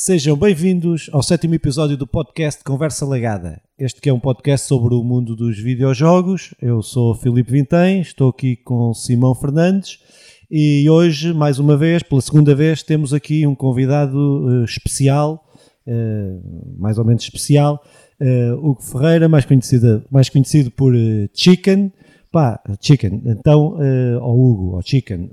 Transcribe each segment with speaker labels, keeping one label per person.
Speaker 1: Sejam bem-vindos ao sétimo episódio do podcast Conversa Legada. Este que é um podcast sobre o mundo dos videojogos. Eu sou Filipe Vintém, estou aqui com Simão Fernandes e hoje, mais uma vez, pela segunda vez, temos aqui um convidado uh, especial, uh, mais ou menos especial, uh, Hugo Ferreira, mais conhecido, mais conhecido por Chicken. Pá, Chicken, então, ou Hugo, ou Chicken,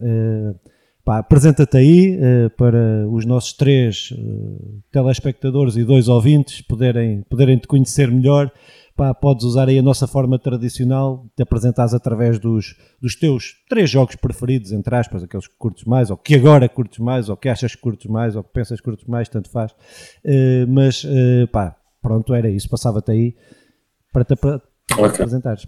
Speaker 1: Pá, apresenta-te aí uh, para os nossos três uh, telespectadores e dois ouvintes poderem, poderem te conhecer melhor. Pá, podes usar aí a nossa forma tradicional de apresentares através dos, dos teus três jogos preferidos, entre aspas, aqueles que curtes mais, ou que agora curtes mais, ou que achas que curtes mais, ou que pensas que curtes mais, tanto faz. Uh, mas, pá, pronto, era isso. Passava-te aí para te, para, para okay. apresentares.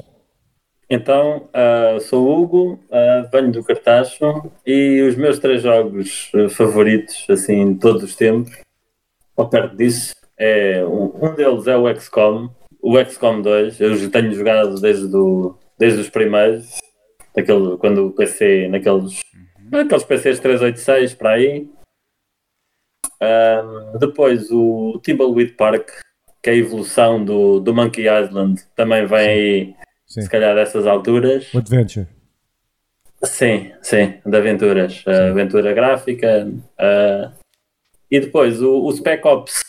Speaker 2: Então, uh, sou o Hugo, uh, venho do Cartacho e os meus três jogos uh, favoritos, assim, de todos os tempos, ou perto disso, é, um, deles é o XCOM, o XCOM 2, eu tenho jogado desde, do, desde os primeiros, daquele, quando o PC, naqueles, uhum. naqueles PCs 386 para aí. depois o Timbleweed Park, que é a evolução do, do Monkey Island, também vem aí Sim. se calhar dessas alturas.
Speaker 1: O Adventure.
Speaker 2: Sim, sim, de aventuras. Sim. Uh, aventura gráfica. Uh, e depois o, o Spec Ops.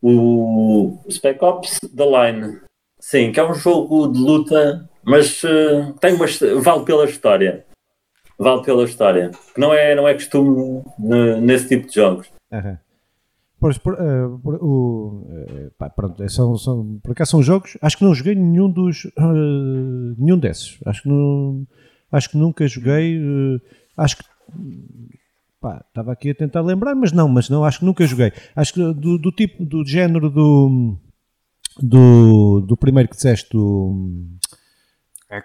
Speaker 2: O, Spec Ops The Line. Sim, que é um jogo de luta, mas uh, tem uma, vale pela história. Vale pela história. Que não é, não é costume nesse tipo de jogos.
Speaker 1: Uhum. Pois, por, uh, por, uh, pá, pronto, é são, são, por acaso são jogos. Acho que não joguei nenhum dos. Uh, nenhum desses. Acho que, não, acho que nunca joguei. acho que. Pá, estava aqui a tentar lembrar, mas não, mas não, acho que nunca joguei. Acho que do, do tipo, do género do. Do, do primeiro que disseste, do.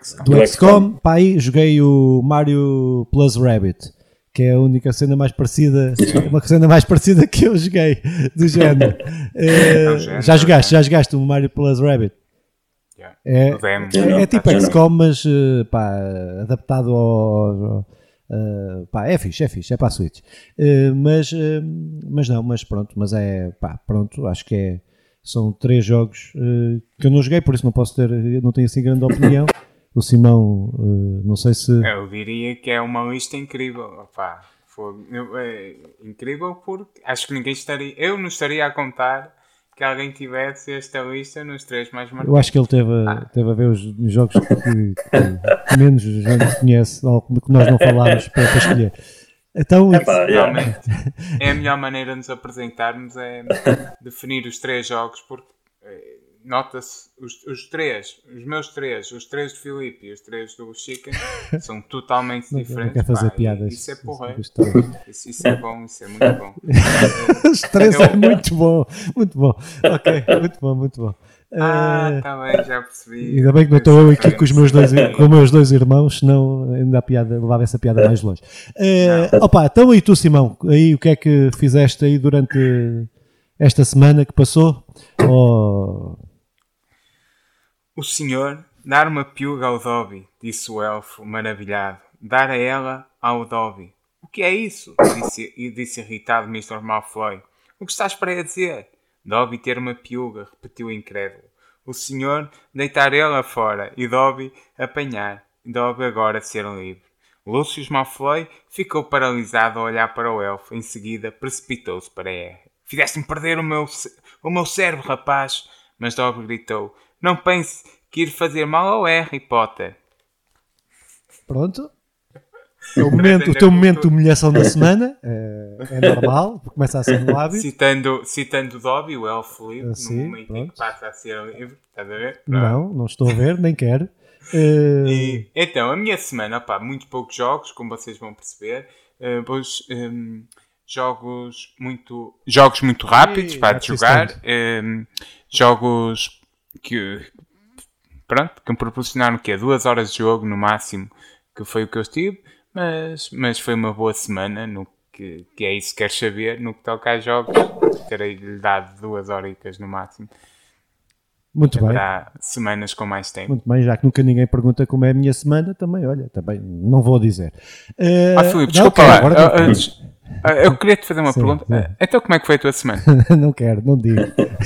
Speaker 1: XCOM. Do XCOM, pá, aí joguei o Mario Plus Rabbit que é a única cena mais parecida, uma cena mais parecida que eu joguei do género. uh, já jogaste, já jogaste o Mario Plus Rabbit?
Speaker 3: Yeah. É,
Speaker 1: é, é, tipo XCOM, mas uh, pá, adaptado ao. Uh, pá, é fixe, é fixe, é para a Switch. Uh, mas, uh, mas não, mas pronto, mas é pá, pronto, acho que é, são três jogos que eu não joguei, por isso não posso ter, não tenho assim grande opinião. O Simão, uh, não sei se.
Speaker 3: Eu diria que é uma lista incrível. Opa, foi, é, incrível porque acho que ninguém estaria. Eu não estaria a contar que alguém tivesse esta lista nos três mais marcados.
Speaker 1: Eu acho que ele teve, ah. teve a ver os, os jogos que, que, que, menos gente conhece ou que nós não falámos para, para escolher. Então,
Speaker 3: realmente, é a melhor maneira de nos apresentarmos é definir os três jogos porque nota-se os, os, três, os meus três, os três do Filipe e os três do Chicken são totalmente não, diferentes.
Speaker 1: Não quer fazer pá, piadas.
Speaker 3: Isso é porra. Isso, isso, é bom, isso é muito bom.
Speaker 1: os três é muito bom, muito bom. Ok, muito bom, muito bom.
Speaker 3: Ah, tá bem, já percebi.
Speaker 1: Ainda bem que não estou eu aqui com os meus dois, com os meus dois irmãos, senão ainda a piada, levava essa piada mais longe. Uh, opa, então e tu, Simão? Aí o que é que fizeste aí durante esta semana que passou?
Speaker 3: O senhor, dar uma piuga ao Dobby, disse o elfo, maravilhado. Dar a ela ao Dobby. O que é isso? Disse, disse irritado Mr. Malfoy. O que estás para dizer? Dobby ter uma piuga, repetiu incrédulo. O senhor deitar ela fora e Dobby apanhar. Dobby agora ser livre. Lúcio Malfoy ficou paralisado a olhar para o elfo. Em seguida, precipitou-se para R. Fizeste-me perder o meu, o meu cérebro, rapaz! Mas Dobby gritou. Não pense que ir fazer mal ao Harry Potter.
Speaker 1: Pronto. É o, momento, o teu momento de humilhação da semana. É, é normal, começa a ser no hábito.
Speaker 3: Citando, citando Dobby, o elfo livre, no momento pronto. em que passa a ser livre. Estás a ver?
Speaker 1: Pronto. Não, não estou a ver, nem quero.
Speaker 3: Uh... E, então, a minha semana, pá, muito poucos jogos, como vocês vão perceber. Uh, pois, um, jogos muito jogos muito rápidos para jogar um, jogos que pronto, que me proporcionaram que é duas horas de jogo no máximo, que foi o que eu estive, mas, mas foi uma boa semana no que, que é isso que queres saber, no que toca a jogos, terei-lhe dado duas horas no máximo.
Speaker 1: Muito bem.
Speaker 3: Haverá semanas com mais tempo.
Speaker 1: Muito bem, já que nunca ninguém pergunta como é a minha semana, também, olha, também não vou dizer.
Speaker 3: Uh, ah, Filipe, desculpa não, lá. Agora, antes, Ah, Eu queria te fazer uma
Speaker 1: Sim,
Speaker 3: pergunta. Então, como é que foi a tua semana?
Speaker 1: não quero, não digo.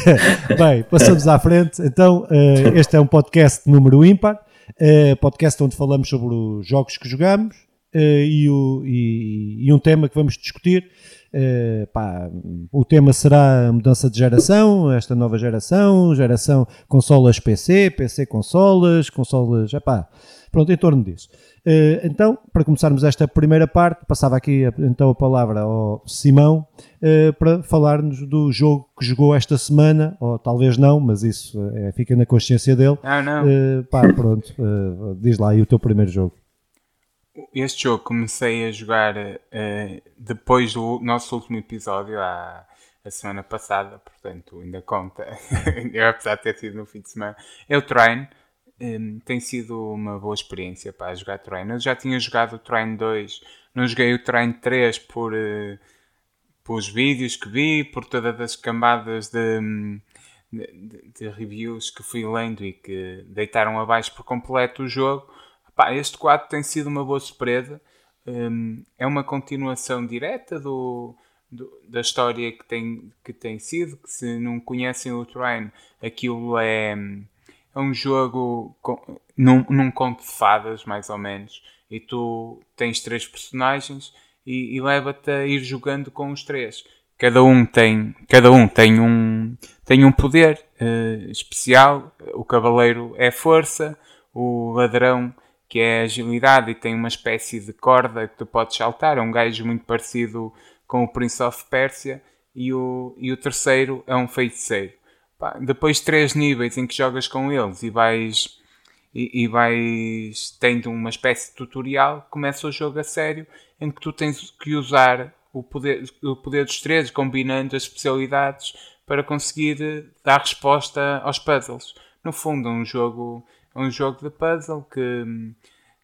Speaker 1: Bem, passamos à frente. Então, eh, este é um podcast número ímpar, eh, podcast onde falamos sobre os jogos que jogamos eh, e, o- e- e um tema que vamos discutir. Eh, pá, o tema será a mudança de geração, esta nova geração, geração consolas PC, PC consolas, consolas, epá, pronto, em torno disso. Eh, então, para começarmos esta primeira parte, passava aqui a- então a palavra ao Simão eh, para falar-nos do jogo que jogou esta semana, ou talvez não, mas isso eh, fica na consciência dele.
Speaker 3: Não, não.
Speaker 1: Eh, pá, pronto, eh, diz lá aí o teu primeiro jogo.
Speaker 3: Este jogo comecei a jogar eh, depois do nosso último episódio, há, a semana passada, portanto ainda conta, apesar de ter sido no fim de semana. É o Train, Hum, tem sido uma boa experiência para jogar Train. Eu já tinha jogado o Train 2, não joguei o Train 3 por, eh, pelos vídeos que vi, por todas as camadas de, hum, de, de- de reviews que fui lendo e que deitaram abaixo por completo o jogo. Pá, este 4 tem sido uma boa surpresa. Hum, é uma continuação direta do, do- da história que tem, que tem sido. Que se não conhecem o Train, aquilo é, é um jogo com- num, num conto de fadas, mais ou menos. E tu tens três personagens e, e leva-te a ir jogando com os três. Cada um tem, cada um tem um, tem um poder eh, especial. O cavaleiro é força, o ladrão que é agilidade e tem uma espécie de corda que tu podes saltar. É um gajo muito parecido com o Prince of Persia. E o, e o terceiro é um feiticeiro. Pá, depois de três níveis em que jogas com eles e vais, e, e vais tendo uma espécie de tutorial, começa o jogo a sério em que tu tens que usar o poder, o poder dos três, combinando as especialidades para conseguir eh, dar resposta aos puzzles. No fundo, é um jogo, é um jogo de puzzle que,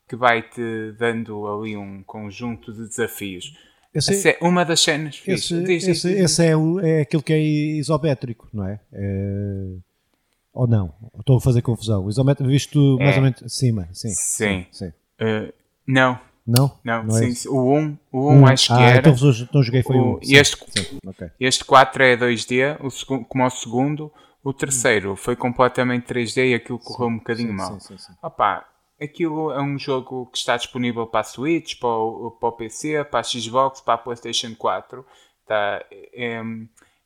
Speaker 3: que vai-te dando ali um conjunto de desafios.
Speaker 1: Esse,
Speaker 3: Essa é uma das cenas
Speaker 1: esse,
Speaker 3: Diz, diz,
Speaker 1: esse-
Speaker 3: diz.
Speaker 1: esse é, o, é aquilo que é isométrico, não é? É- Ou não? Estou a fazer confusão. Isométrico visto mais
Speaker 3: É.
Speaker 1: ou menos acima. Sim.
Speaker 3: Sim.
Speaker 1: sim.
Speaker 3: Eh, não,
Speaker 1: Não?
Speaker 3: não,
Speaker 1: é
Speaker 3: sim, o 1, o 1 acho que
Speaker 1: ah,
Speaker 3: era.
Speaker 1: Então, os- então joguei foi
Speaker 3: O-
Speaker 1: um.
Speaker 3: este-
Speaker 1: sim, ok.
Speaker 3: Este 4 é 2D, o como o segundo. O terceiro foi completamente 3D e aquilo correu um bocadinho
Speaker 1: Sim,
Speaker 3: mal.
Speaker 1: sim, sim, sim.
Speaker 3: Opa, aquilo é um jogo que está disponível para a Switch, para o, para o PC, para a Xbox, para a PlayStation 4. Tá, é,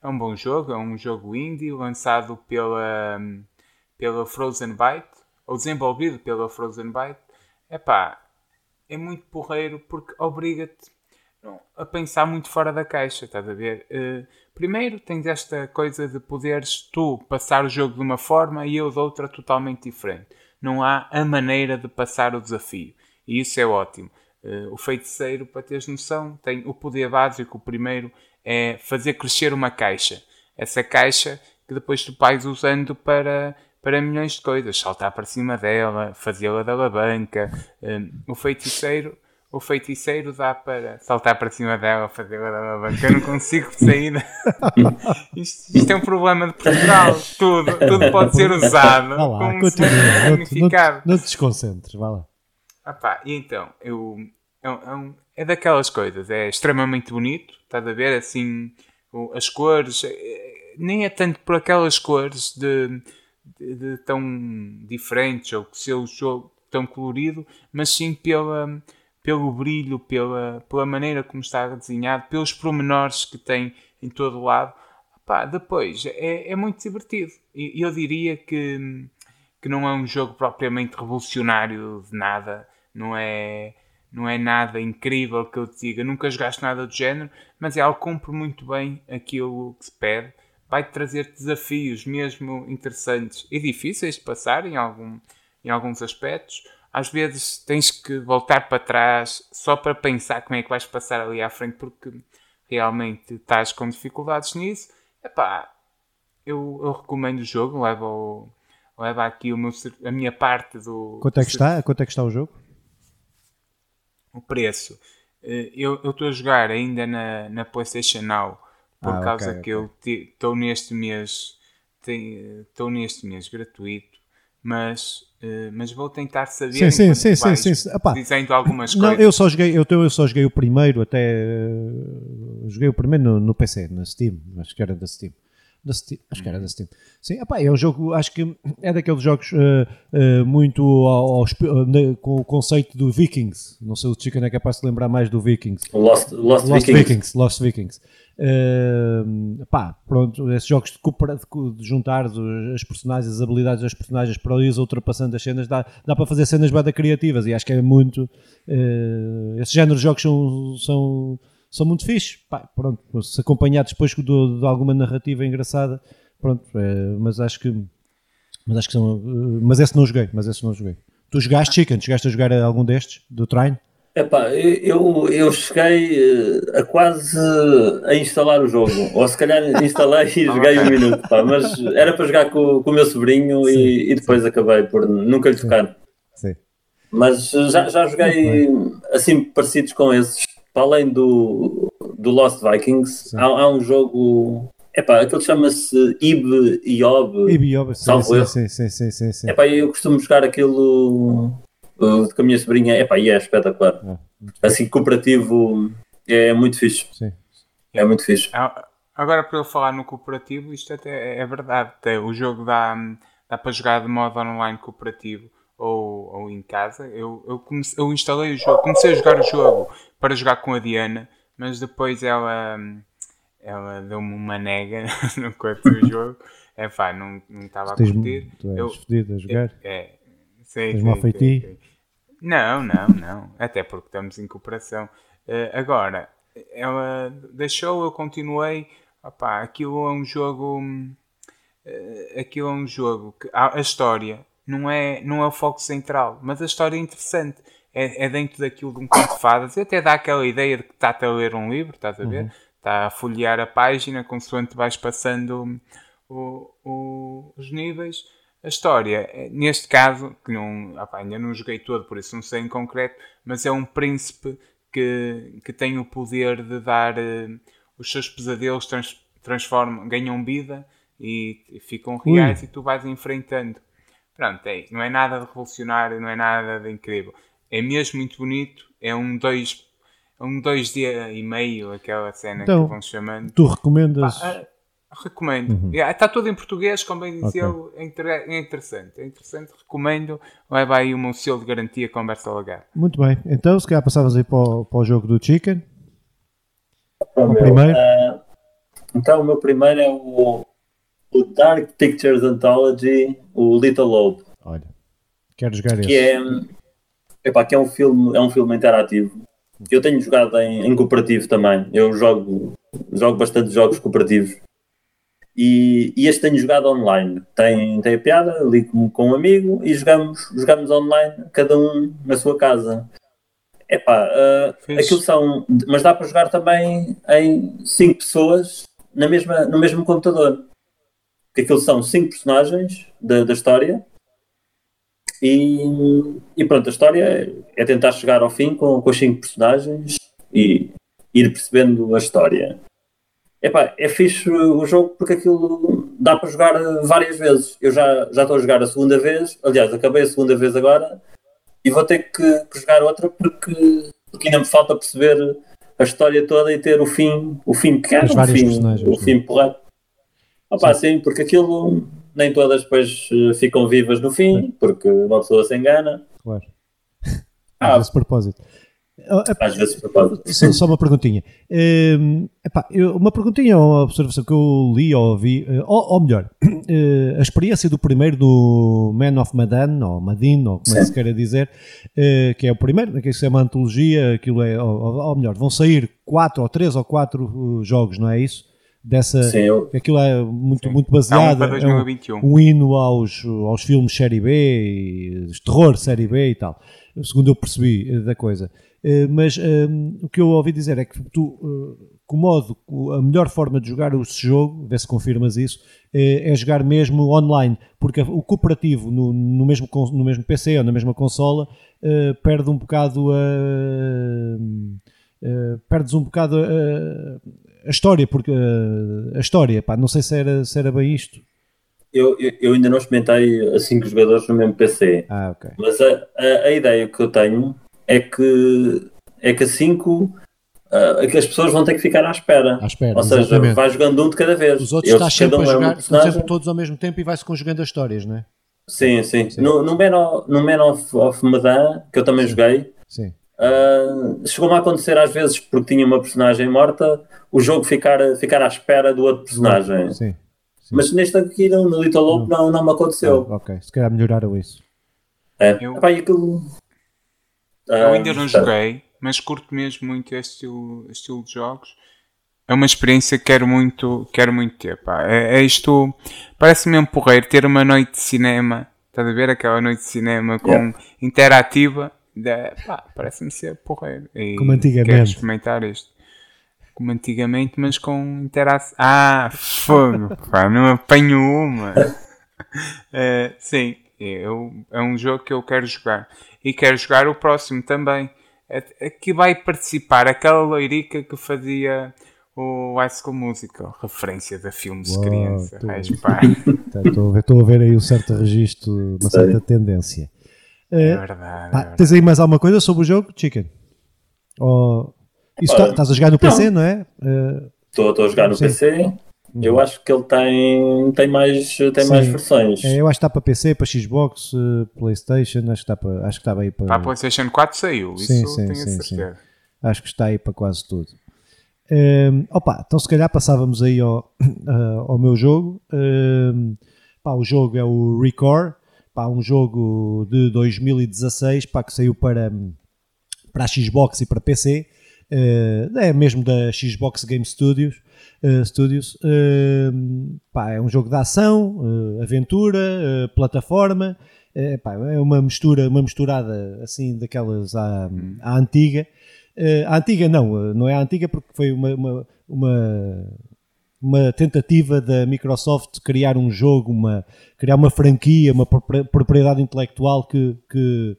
Speaker 3: é um bom jogo, é um jogo indie lançado pela, pela Frozen Byte, ou desenvolvido pela Frozen Byte. Epá, é muito porreiro porque obriga-te a pensar muito fora da caixa, estás a ver? Eh, primeiro tens esta coisa de poderes tu passar o jogo de uma forma e eu de outra totalmente diferente. Não há a maneira de passar o desafio. E isso é ótimo. Eh, o feiticeiro, para teres noção, tem o poder básico. O primeiro é fazer crescer uma caixa. Essa caixa que depois tu vais usando para, para milhões de coisas. Saltar para cima dela, fazê-la da alavanca. Eh, o feiticeiro o feiticeiro dá para saltar para cima dela, fazer a alavanca. Eu não consigo sair. isto, isto é um problema de Portugal. Tudo, tudo pode ser usado
Speaker 1: Vá lá,
Speaker 3: com um
Speaker 1: continua. Não, te- não, te-
Speaker 3: significado.
Speaker 1: não te desconcentres, vá lá.
Speaker 3: Ah pá, e então, eu, é, um- é um- é daquelas coisas, é extremamente bonito, estás a ver, assim, o- as cores, é- nem é tanto por aquelas cores de, de- de tão diferentes ou que seu jogo tão colorido, mas sim pela, pelo brilho, pela, pela maneira como está desenhado, pelos pormenores que tem em todo o lado. Pá, depois, é, é muito divertido. E eu diria que que não é um jogo propriamente revolucionário de nada, não é, não é nada incrível que eu te diga, nunca jogaste nada do género, mas é algo que cumpre muito bem aquilo que se pede, vai-te trazer desafios mesmo interessantes e difíceis de passar em, algum, em alguns aspectos. Às vezes tens que voltar para trás só para pensar como é que vais passar ali à frente, porque realmente estás com dificuldades nisso. Epá, eu, eu recomendo o jogo, leva, o, leva aqui meu, a minha parte do.
Speaker 1: Quanto é que está? Quanto é que está o jogo?
Speaker 3: O preço. Eh, Eu estou a jogar ainda na, na PlayStation Now por
Speaker 1: Ah,
Speaker 3: causa
Speaker 1: ok,
Speaker 3: que eu estou neste mês. Estou neste mês gratuito. Mas, uh, mas vou tentar saber.
Speaker 1: Sim, sim, sim, sim, sim, sim. Epá,
Speaker 3: dizendo algumas
Speaker 1: não,
Speaker 3: coisas.
Speaker 1: Eu só joguei, eu, eu só joguei o primeiro até. joguei o primeiro no, no PC, na Steam, acho que era da Steam. Da Steam, acho que era da Steam. Sim, epá, é um jogo, acho que é daqueles jogos uh, uh, muito ao, ao, com o conceito do Vikings. Não sei se o Chicken é capaz de lembrar mais do Vikings.
Speaker 2: Lost, Lost,
Speaker 1: Lost
Speaker 2: Vikings.
Speaker 1: Vikings. Lost Vikings. Uh, pá, pronto, esses jogos de, de, de juntar as personagens, as habilidades das personagens para ir ultrapassando as cenas, dá, dá para fazer cenas bada criativas e acho que é muito. Uh, esse género de jogos são, são, são muito fixes. Pá, pronto, se acompanhar depois de, de alguma narrativa engraçada, pronto, é, mas acho que. Mas acho que são. Uh, mas esse não joguei, mas esse não joguei. Tu jogaste Chicken? Chegaste a jogar algum destes do Train?
Speaker 2: Epá, eu, eu cheguei a quase a instalar o jogo, ou se calhar instalei e joguei um minuto, pá, mas era para jogar com, com o meu sobrinho sim, e, e, depois sim. acabei por nunca lhe tocar.
Speaker 1: Sim.
Speaker 2: Mas já, já joguei assim parecidos com esses, para além do, do Lost Vikings, há, há, um jogo. Epá, aquele chama-se Ib Iob.
Speaker 1: Ib Iob, sim, sim, sim, sim, sim, sim.
Speaker 2: Epá, eu costumo jogar aquilo uh, com a minha sobrinha, epá, e é espetacular. É. Assim, cooperativo é muito fixe.
Speaker 1: Sim.
Speaker 2: É muito fixe.
Speaker 3: Agora, para eu falar no cooperativo, isto até é verdade. Até o jogo dá, dá para jogar de modo online cooperativo ou, ou em casa. Eu, eu, comecei, eu instalei o jogo, comecei a jogar o jogo para jogar com a Diana, mas depois ela, ela deu-me uma nega no quarto do jogo. É pá, não, não estava a curtir.
Speaker 1: Tu és eu, fedido a jogar?
Speaker 3: É, sei.
Speaker 1: Tens mal feitio?
Speaker 3: Não, não, não. Até porque estamos em cooperação. Uh, agora, ela deixou, eu continuei. Opá, aquilo é um jogo. Uh, aquilo é um jogo que a, a, história não é, não é o foco central, mas a história é interessante. É, é dentro daquilo de um conto de fadas. E até dá aquela ideia de que está a ler um livro, estás a ver? Uhum. Está a folhear a página consoante vais passando o, o, os níveis a história, eh, neste caso, que não, opa, ainda não joguei todo, por isso não sei em concreto, mas é um príncipe que, que tem o poder de dar uh, os seus pesadelos trans, transformam, ganham vida e, e ficam reais Ui. e tu vais enfrentando. Pronto, é, não é nada de revolucionário, não é nada de incrível. É mesmo muito bonito, é um dois, um dois dia e meio, aquela cena então, que vão chamando.
Speaker 1: Tu recomendas. Pá,
Speaker 3: Recomendo. Uhum. Yeah, está tudo em português, como bem disse okay. é, é interessante. É interessante, recomendo. Leva aí o meu selo de garantia conversa lagar.
Speaker 1: Muito bem. Então, se calhar passavas aí para o, para o jogo do Chicken.
Speaker 2: O, o primeiro. Uh, então, o meu primeiro é o, o Dark Pictures Anthology, o Little Lobe.
Speaker 1: Olha, quero jogar
Speaker 2: que esse. É, epá, que é um filme, é um filme interativo. Eu tenho jogado em, em cooperativo também. Eu jogo, jogo bastante jogos cooperativos. E, e, este tenho jogado online. Tem, tem a piada, ligo-me com um amigo e jogamos, jogamos online, cada um na sua casa. Epá, uh, aquilo são. Mas dá para jogar também em 5 pessoas na mesma, no mesmo computador. Porque aquilo são 5 personagens da, da história. E, e pronto, a história é tentar chegar ao fim com, com os 5 personagens e ir percebendo a história. Epá, é fixe o jogo porque aquilo dá para jogar várias vezes. Eu já, já estou a jogar a segunda vez, aliás, acabei a segunda vez agora e vou ter que, que jogar outra porque, porque ainda me falta perceber a história toda e ter o fim, o fim que o fim, o fim porreiro. Opa, sim. sim, porque aquilo nem todas depois eh, ficam vivas no fim, porque uma pessoa se engana.
Speaker 1: Claro. Ah, esse propósito.
Speaker 2: Às vezes só,
Speaker 1: só uma perguntinha. Um, epá, eu, uma perguntinha ou uma observação que eu li ou ouvi, uh, ou, ou, melhor, uh, a experiência do primeiro do Man of Madan, ou Madin, ou como é que se queira dizer, uh, que é o primeiro, que se chama antologia, aquilo é, ou, ou, melhor, vão sair quatro ou três ou quatro jogos, não é isso? Dessa,
Speaker 2: Sim, eu...
Speaker 1: aquilo é muito, Sim. muito baseado,
Speaker 3: é um,
Speaker 1: um, hino aos, aos filmes série B, e, terror série B e tal, segundo eu percebi da coisa. Eh, mas um, ehm, o que eu ouvi dizer é que tu, uh, com o modo, a melhor forma de jogar o jogo, vê se confirmas isso, é, é jogar mesmo online, porque o cooperativo no, no, mesmo, no mesmo PC ou na mesma consola uh, perde um bocado a. Uh, perdes um bocado a, a história, porque a história, pá, não sei se era, se era bem isto.
Speaker 2: eu, eu, eu ainda não experimentei a 5 jogadores no mesmo PC.
Speaker 1: Ah.
Speaker 2: Mas a, a, a ideia que eu tenho é que, é que a 5 uh, que as pessoas vão ter que ficar à espera.
Speaker 1: À espera,
Speaker 2: Ou seja,
Speaker 1: exatamente.
Speaker 2: vai jogando um de cada vez.
Speaker 1: Os outros estás sempre a
Speaker 2: um é um
Speaker 1: jogar, estão
Speaker 2: personagem.
Speaker 1: sempre todos ao mesmo tempo e vai-se conjugando as histórias, não é?
Speaker 2: Sim, sim.
Speaker 1: Sim.
Speaker 2: No, no, Man of, no Man of, of Medan, que eu também joguei,
Speaker 1: Sim.
Speaker 2: uh, chegou-me a acontecer às vezes, porque tinha uma personagem morta, o jogo ficar, ficar à espera do outro personagem.
Speaker 1: Sim.
Speaker 2: Mas neste aqui, no no Little Hope, não, não me aconteceu.
Speaker 1: Ah, ok, se calhar melhoraram isso.
Speaker 2: É.
Speaker 3: Eu-
Speaker 2: Epá, e aquilo...
Speaker 3: Eu
Speaker 2: Ah,
Speaker 3: ainda não joguei, mas curto mesmo muito este estilo, estilo de jogos. É uma experiência que quero muito, quero muito ter. Pá. É, é isto, parece-me mesmo porreiro ter uma noite de cinema. Estás a ver aquela noite de cinema com
Speaker 2: Yeah.
Speaker 3: interativa? Pá, parece-me ser porreiro. E
Speaker 1: Como antigamente.
Speaker 3: Quero experimentar isto. Como antigamente, mas com interação. Ah, fogo! pá, não apanho uma. Eh, sim, eu, é um jogo que eu quero jogar. E quero jogar o próximo também. É- é que vai participar aquela loirica que fazia o High School Musical, referência de filmes
Speaker 1: Uau,
Speaker 3: de criança.
Speaker 1: Tá, Estou a a ver aí um certo registro, uma
Speaker 2: Sei.
Speaker 1: certa tendência.
Speaker 3: É
Speaker 1: Eh,
Speaker 3: verdade.
Speaker 1: pá,
Speaker 3: é
Speaker 1: tens aí mais alguma coisa sobre o jogo, Chicken? Ou... Isso tá- estás a jogar no PC, não é? Eh,
Speaker 2: Estou estou a jogar no
Speaker 1: Sim.
Speaker 2: PC. Eu acho que ele tem, tem, mais, tem mais
Speaker 1: Sim.
Speaker 2: versões.
Speaker 1: é, eu acho que está para PC, para Xbox, eh, Playstation, acho que está para, acho que estava aí para.
Speaker 3: Para a PlayStation 4 saiu,
Speaker 1: Sim,
Speaker 3: isso
Speaker 1: sim,
Speaker 3: tenho a
Speaker 1: sim,
Speaker 3: certeza.
Speaker 1: Acho que está aí para quase tudo. Ehm, opa, então se calhar passávamos aí ao, ah, ao meu jogo. Ehm, pá, o jogo é o Record, pá, um jogo de 2016 pá, que saiu para, para a Xbox e para PC. Eh, é mesmo da Xbox Game Studios. Eh, Studios. Ehm, pá, é um jogo de ação, eh, aventura, plataforma. Pá, é uma mistura, uma misturada assim daquelas à, à antiga. A antiga não, não é a antiga porque foi uma, uma, uma, uma tentativa da Microsoft criar um jogo, uma, criar uma franquia, uma propri- propriedade intelectual que, que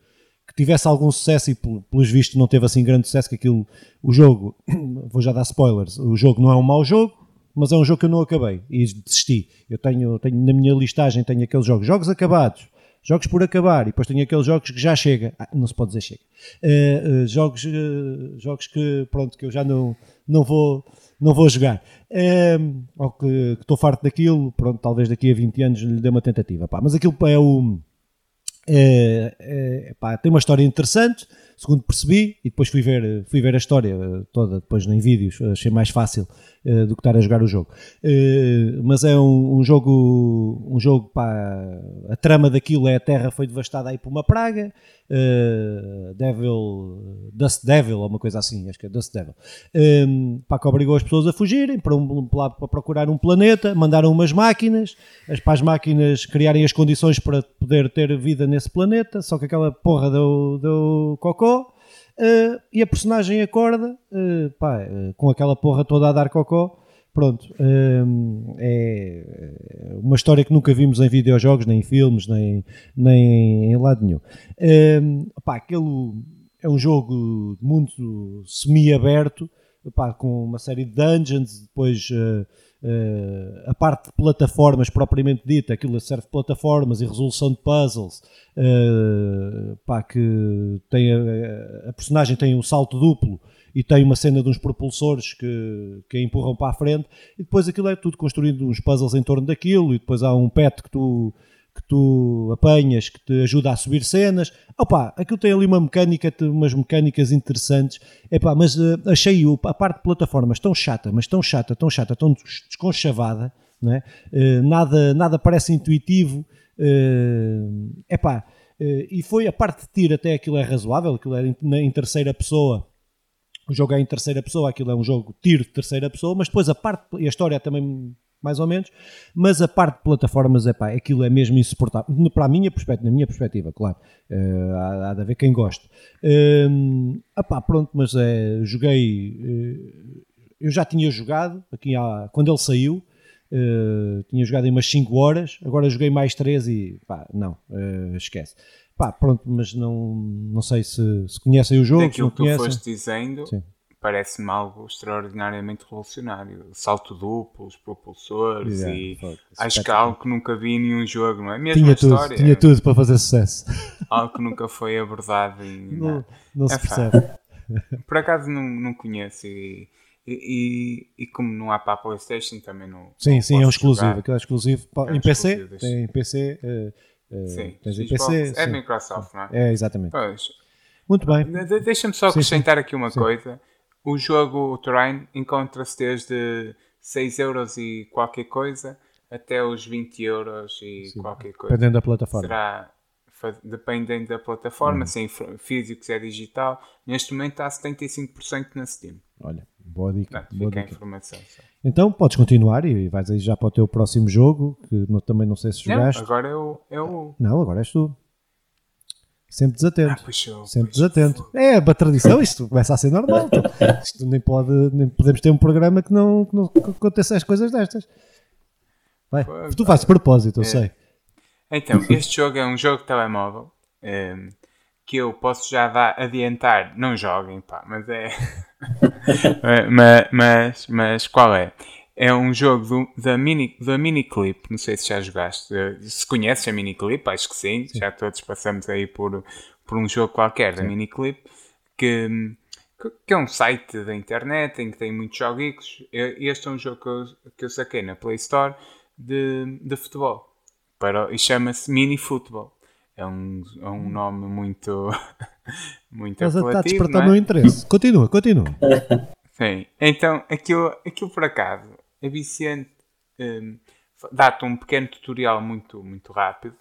Speaker 1: tivesse algum sucesso e pel- pelos vistos não teve assim grande sucesso que aquilo, o jogo, vou já dar spoilers, o jogo não é um mau jogo, mas é um jogo que eu não acabei e desisti. Eu tenho, tenho na minha listagem tenho aqueles jogos, jogos acabados, jogos por acabar, e depois tenho aqueles jogos que já chega. Ah, não se pode dizer chega. Uh, uh, jogos, uh, jogos que pronto, que eu já não, não, vou, não vou jogar. Um, ou que que estou farto daquilo, pronto, talvez daqui a 20 anos lhe dê uma tentativa. Pá. Mas aquilo é o. é- é, pá, tem uma história interessante, segundo percebi, e depois fui ver, fui ver a história eh, toda depois em vídeos, achei mais fácil eh, do que estar a jogar o jogo. Eh, mas é um, um jogo, um jogo pá, a trama daquilo é a Terra foi devastada aí por uma praga, eh, Devil, Dust Devil, ou uma coisa assim, acho que é Dust Devil, eh, pá, que obrigou as pessoas a fugirem para, um, para, procurar um planeta, mandaram umas máquinas, as, para as máquinas criarem as condições para poder ter vida nesse planeta, só que aquela porra deu, deu cocó, eh, e a personagem acorda, eh, pá, eh, com aquela porra toda a dar cocó, Pronto, é uma história que nunca vimos em videojogos, nem em filmes, nem, nem em lado nenhum. Hum, pá, aquele é um jogo mundo semi-aberto, com uma série de dungeons, depois eh, a parte de plataformas propriamente dita, aquilo serve de plataformas e resolução de puzzles, eh, pá, que tem a, a personagem tem um salto duplo e tem uma cena de uns propulsores que, que a empurram para a frente e depois aquilo é tudo construído uns puzzles em torno daquilo e depois há um pet que tu que tu apanhas, que te ajuda a subir cenas. Opa, aquilo tem ali uma mecânica, umas mecânicas interessantes. Epá, mas uh, achei a parte de plataformas tão chata, mas tão chata, tão chata, tão des- desconchavada, não é? Uh, nada, nada parece intuitivo. Uh, epá, uh, e foi a parte de tiro até aquilo é razoável, aquilo é em terceira pessoa. O jogo é em terceira pessoa, aquilo é um jogo tiro de terceira pessoa, mas depois a parte e a história é também mais ou menos, mas a parte de plataformas, é pá, aquilo é mesmo insuportável. Para a minha perspectiva, na minha perspectiva, claro, eh, há, há de haver quem goste. Um, pá, pronto, mas é, joguei, eh, eu já tinha jogado, aqui há, quando ele saiu, eh, tinha jogado em umas 5 horas, agora joguei mais 3 e pá, não, esquece. Pá, pronto, mas não, não sei se, se conhecem o jogo, se
Speaker 3: Daquilo
Speaker 1: não
Speaker 3: que tu
Speaker 1: conhecem.
Speaker 3: foste dizendo,
Speaker 1: Sim.
Speaker 3: Parece-me algo extraordinariamente revolucionário. Salto duplo, os propulsores
Speaker 1: Yeah,
Speaker 3: e
Speaker 1: fuck,
Speaker 3: acho que é algo que nunca vi em nenhum jogo, não é? Mesmo
Speaker 1: Tinha tudo,
Speaker 3: história,
Speaker 1: tinha tudo para fazer sucesso.
Speaker 3: algo que nunca foi abordado em
Speaker 1: Não, não se
Speaker 3: É fácil.
Speaker 1: percebe.
Speaker 3: Por acaso não, não conheço e, e, e, e como não há para a Playstation também não.
Speaker 1: Sim,
Speaker 3: não
Speaker 1: sim, é um exclusivo. Aquele é exclusivo
Speaker 3: É
Speaker 1: em PC. Tem em PC. eh, eh,
Speaker 3: Sim,
Speaker 1: tens em PC.
Speaker 3: é
Speaker 1: sim.
Speaker 3: Microsoft, não é?
Speaker 1: É, exatamente.
Speaker 3: Pois,
Speaker 1: Muito bem.
Speaker 3: De- de- Deixa-me só
Speaker 1: Sim,
Speaker 3: acrescentar aqui uma
Speaker 1: Sim.
Speaker 3: coisa. O jogo, o Terrain, encontra-se desde 6 euros e qualquer coisa até os 20 euros e
Speaker 1: Sim,
Speaker 3: qualquer coisa.
Speaker 1: Dependendo da plataforma.
Speaker 3: Será dependendo da
Speaker 1: Hum.
Speaker 3: plataforma, se é físico, se é digital. Neste momento está a 75% na Steam.
Speaker 1: Olha, boa dica.
Speaker 3: Portanto,
Speaker 1: boa
Speaker 3: fica a
Speaker 1: dica.
Speaker 3: informação. só.
Speaker 1: Então podes continuar e vais aí já para o teu próximo jogo, que não- também não sei se
Speaker 3: Não,
Speaker 1: jogaste.
Speaker 3: agora eu. eu...
Speaker 1: Não, agora és tu. Sempre desatento.
Speaker 3: Ah, puxou,
Speaker 1: Sempre
Speaker 3: puxou.
Speaker 1: desatento. É uma tradição, isto começa a ser normal. então. Isto nem, pode, nem podemos ter um programa que não, que não que aconteça as coisas destas. Vai.
Speaker 3: Pois,
Speaker 1: Tu fazes propósito, eu
Speaker 3: É.
Speaker 1: sei.
Speaker 3: Então, este jogo é um jogo de telemóvel ehm, que eu posso já dar, adiantar. Não joguem, pá, mas é. mas, mas, mas qual é? É um jogo do- da, mini, da Miniclip. Não sei se já jogaste. Eh, Se conheces a Miniclip, acho que sim. Já todos passamos aí por, por um jogo qualquer da Miniclip. Que, que é um site da internet em que tem muitos joguinhos. Este é um jogo que eu, que eu saquei na Play Store de, de futebol para, e chama-se Mini Football. É um, é um nome muito, muito
Speaker 1: Estás a, está a
Speaker 3: apelativo,
Speaker 1: despertar o
Speaker 3: não
Speaker 1: meu
Speaker 3: é?
Speaker 1: interesse. Continua, continua.
Speaker 3: Sim. Então, aquilo, aquilo por acaso é viciante. hum, Dá-te um pequeno tutorial muito, muito rápido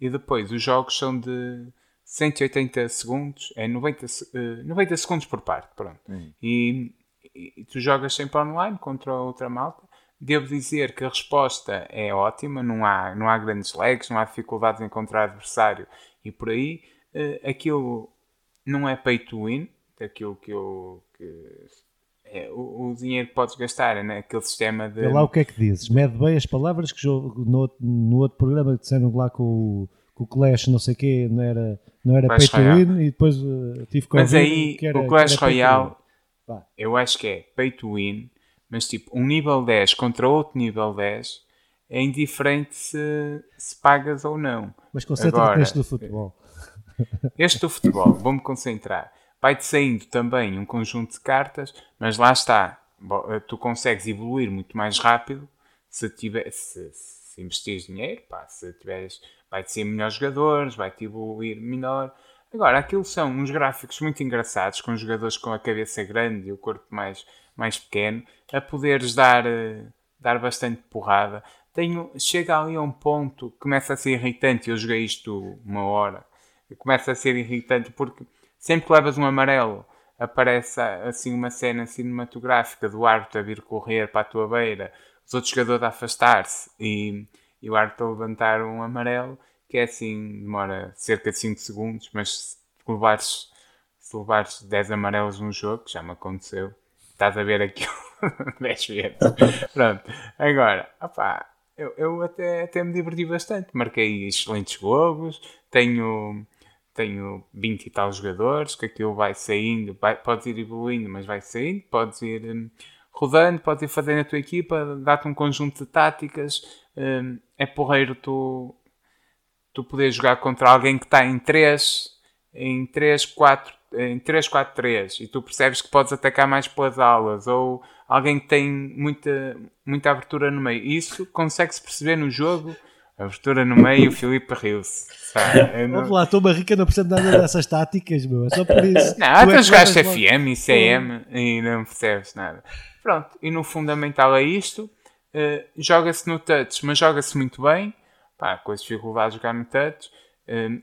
Speaker 3: e depois os jogos são de 180 segundos, é 90, se- eh, 90 segundos por parte, pronto. E, e tu jogas sempre online contra outra malta. Devo dizer que a resposta é ótima, não há, não há grandes lags, não há dificuldades em encontrar adversário e por aí. Eh, aquilo não é pay to win, daquilo que eu. Que, é, o, o dinheiro que podes gastar naquele sistema de.
Speaker 1: Vê lá o que é que dizes. Mede bem as palavras que no, outro- no outro programa que disseram lá com o, com o Clash, não sei o quê, não era, não era
Speaker 3: Clash
Speaker 1: pay to
Speaker 3: Royale.
Speaker 1: win e depois eh, tive que
Speaker 3: Mas aí,
Speaker 1: que era-
Speaker 3: o Clash Royale, eu acho que é pay to win, mas tipo, um nível 10 contra outro nível 10 é indiferente se, se pagas ou não.
Speaker 1: Mas concentra-te neste do futebol.
Speaker 3: Este do futebol, vou-me concentrar. Vai-te saindo também um conjunto de cartas, mas lá está. Eh, Tu consegues evoluir muito mais rápido se, tiver, se, se investires dinheiro, pá, se tiveres, vai-te ser melhores jogadores, vai-te evoluir melhor. Agora, aquilo são uns gráficos muito engraçados, com jogadores com a cabeça grande e o corpo mais, mais pequeno, a poderes dar, eh, dar bastante porrada. Tenho, chega ali a um ponto começa a ser irritante. Eu joguei isto uma hora começa a ser irritante porque sempre que levas um amarelo aparece assim uma cena cinematográfica do árbitro a vir correr para a tua beira, os outros jogadores a afastar-se e, e o árbitro a levantar um amarelo que é assim, demora cerca de 5 segundos, mas se levares, se levares 10 amarelos num jogo, que já me aconteceu, estás a ver aquilo 10 vezes. Pronto, agora, opá, eu, eu até, até me diverti bastante. Marquei excelentes golos, tenho, tenho 20 e tal jogadores, que aquilo vai saindo, vai, podes ir evoluindo, mas vai saindo, podes ir hum, rodando, podes ir fazendo a tua equipa, dá-te um conjunto de táticas. hum, é porreiro tu, tu poder jogar contra alguém que está em 3, em 3, 4, em 3, 4, 3 e tu percebes que podes atacar mais pelas alas ou alguém que tem muita, muita abertura no meio. Isso consegue-se perceber no jogo. Abertura no meio, o Filipe riu-se. não-
Speaker 1: Vamos lá, estou rica, não percebo nada dessas táticas, meu. É só por isso.
Speaker 3: Não,
Speaker 1: é
Speaker 3: até jogaste FM e CM e não percebes nada. Pronto, e no fundamental é isto. Eh, joga-se no touch, mas joga-se muito bem. Pá, com as dificuldades de jogar no touch. Eh,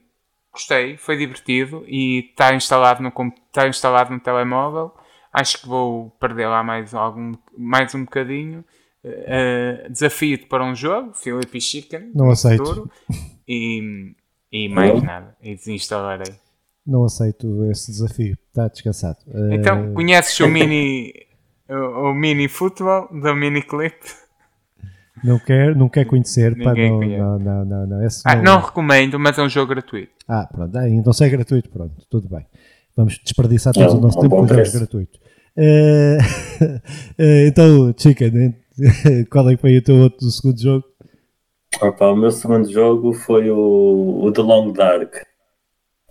Speaker 3: gostei, foi divertido e está instalado no, está instalado no telemóvel. Acho que vou perder lá mais, algum, mais um bocadinho. Eh, Desafio-te para um jogo, Filipe e Chicken.
Speaker 1: Não
Speaker 3: no
Speaker 1: aceito.
Speaker 3: futuro. E, e mais nada. E desinstalarei.
Speaker 1: Não aceito esse desafio. Está descansado. Eh,
Speaker 3: Então, conheces o mini o, o mini futebol da mini clip?
Speaker 1: não quer, não quer conhecer. Pá, não, não, não, não, não, esse
Speaker 3: Ah, não recomendo, mas é um jogo gratuito.
Speaker 1: Ah, pronto. Ah, então se é gratuito, pronto. Tudo bem. Vamos desperdiçar todo
Speaker 2: É
Speaker 1: o nosso
Speaker 2: um
Speaker 1: tempo com jogos gratuitos. Eh, eh, então, Chicken, qual é que foi o teu outro segundo jogo?
Speaker 2: Opa, o meu segundo jogo foi o, o The Long Dark.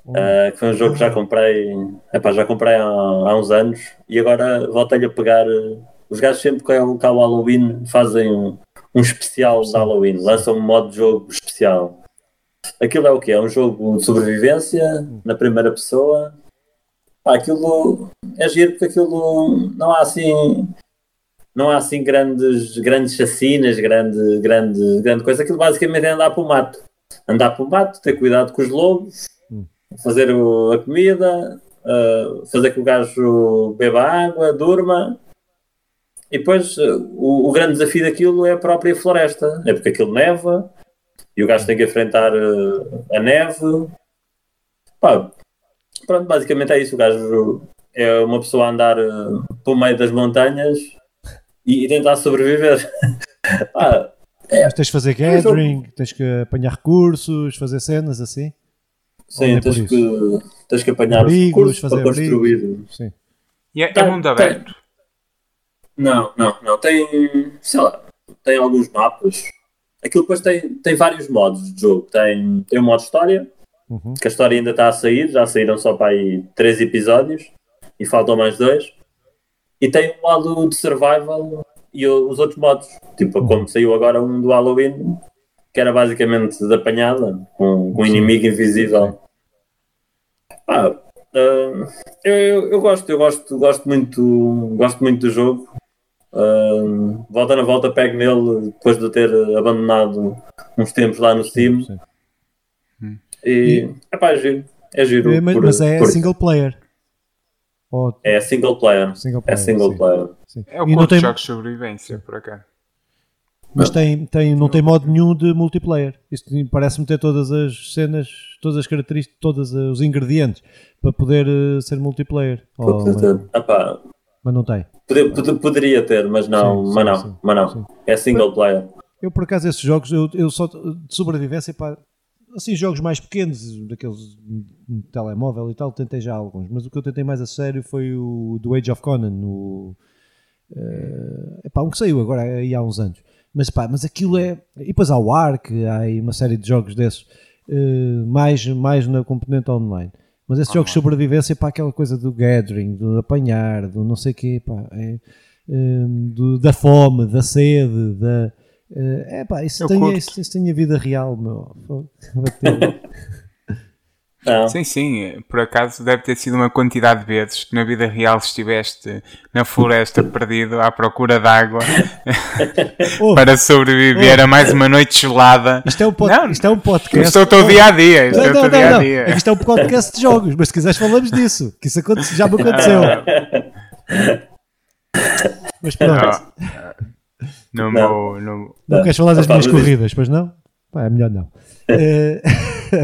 Speaker 2: Uh, que foi um jogo que já comprei, epá, já comprei há, há uns anos e agora voltei a pegar. Os gajos sempre que é o Halloween fazem um, um especial de Halloween, lançam um modo de jogo especial. Aquilo é o que? É um jogo de sobrevivência na primeira pessoa. Pá, aquilo é giro porque aquilo não há assim não há assim grandes, grandes chacinas, grande, grande, grande coisa. Aquilo basicamente é andar para o mato. Andar para o mato, ter cuidado com os lobos, fazer o, a comida, uh, fazer que o gajo beba água, durma. E depois uh, o, o, grande desafio daquilo é a própria floresta. É porque aquilo neva e o gajo tem que enfrentar uh, a neve. Pá, pronto, basicamente é isso. O gajo é uma pessoa a andar pelo meio das montanhas e, e tentar sobreviver.
Speaker 1: Pá, é, Mas tens de fazer gathering, tens que apanhar recursos, fazer cenas assim?
Speaker 2: Sim, é tens, que, tens que apanhar abrigos, fazer para construir.
Speaker 3: Sim. E é, é tá, mundo aberto? Tem...
Speaker 2: Não, não, não. Tem, sei lá, tem alguns mapas. Aquilo depois tem, tem vários modos de jogo. Tem, tem um modo história, uhum. que a história ainda está a sair, já saíram só para aí três episódios e faltam mais dois. E tem um modo de survival e os outros modos. Tipo, uhum. como saiu agora um do Halloween, que era basicamente de apanhada, com, um inimigo invisível. Ah, uh, eu, eu, gosto, eu gosto, gosto muito, gosto muito do jogo. Uh, volta na volta, pego nele depois de ter abandonado uns tempos lá no Steam. Sim, sim. E, e epá, é giro. É giro.
Speaker 1: É, mas, por, mas é por... single player.
Speaker 2: Ou... É single player. Single player é single sim. player.
Speaker 3: Sim. É o e não tem... jogos de sobrevivência, por acaso.
Speaker 1: Mas tem, tem, não tem modo nenhum de multiplayer. Isto parece-me ter todas as cenas, todas as características, todos os ingredientes para poder uh, ser multiplayer.
Speaker 2: Oh, mas,
Speaker 1: mas, não tem.
Speaker 2: Poder, poderia ter, mas não, sim, mas, não sim, mas não. É single player.
Speaker 1: Eu, por acaso, esses jogos, eu, eu só de sobrevivência, pá, assim, jogos mais pequenos, daqueles de telemóvel e tal, tentei já alguns. Mas o que eu tentei mais a sério foi o do Age of Conan, no, uh, epá, um que saiu agora aí há uns anos. Mas pá, mas aquilo é. E depois há o Ark, há aí uma série de jogos desses, uh, mais, mais na componente online. Mas esses ah, jogos de sobrevivência, pá, aquela coisa do gathering, do apanhar, do não sei o quê, pá, é, um, do, da fome, da sede, da. Uh, é pá, isso tem, isso, isso tem a vida real, meu.
Speaker 3: Não. Sim, sim, por acaso deve ter sido uma quantidade de vezes que na vida real estiveste na floresta perdido à procura de água oh. para sobreviver oh. a mais uma noite gelada.
Speaker 1: Isto é um, pod não, isto é um podcast.
Speaker 3: Isto é o teu dia a dia. Isto, não, é não, dia -a -dia.
Speaker 1: isto é um podcast de jogos, mas se quiseres falamos disso, que isso aconteceu, já me aconteceu. mas pronto.
Speaker 3: Não, não,
Speaker 1: não, não queres falar das minhas corridas, pois não? Pá, é melhor não.
Speaker 2: Eh,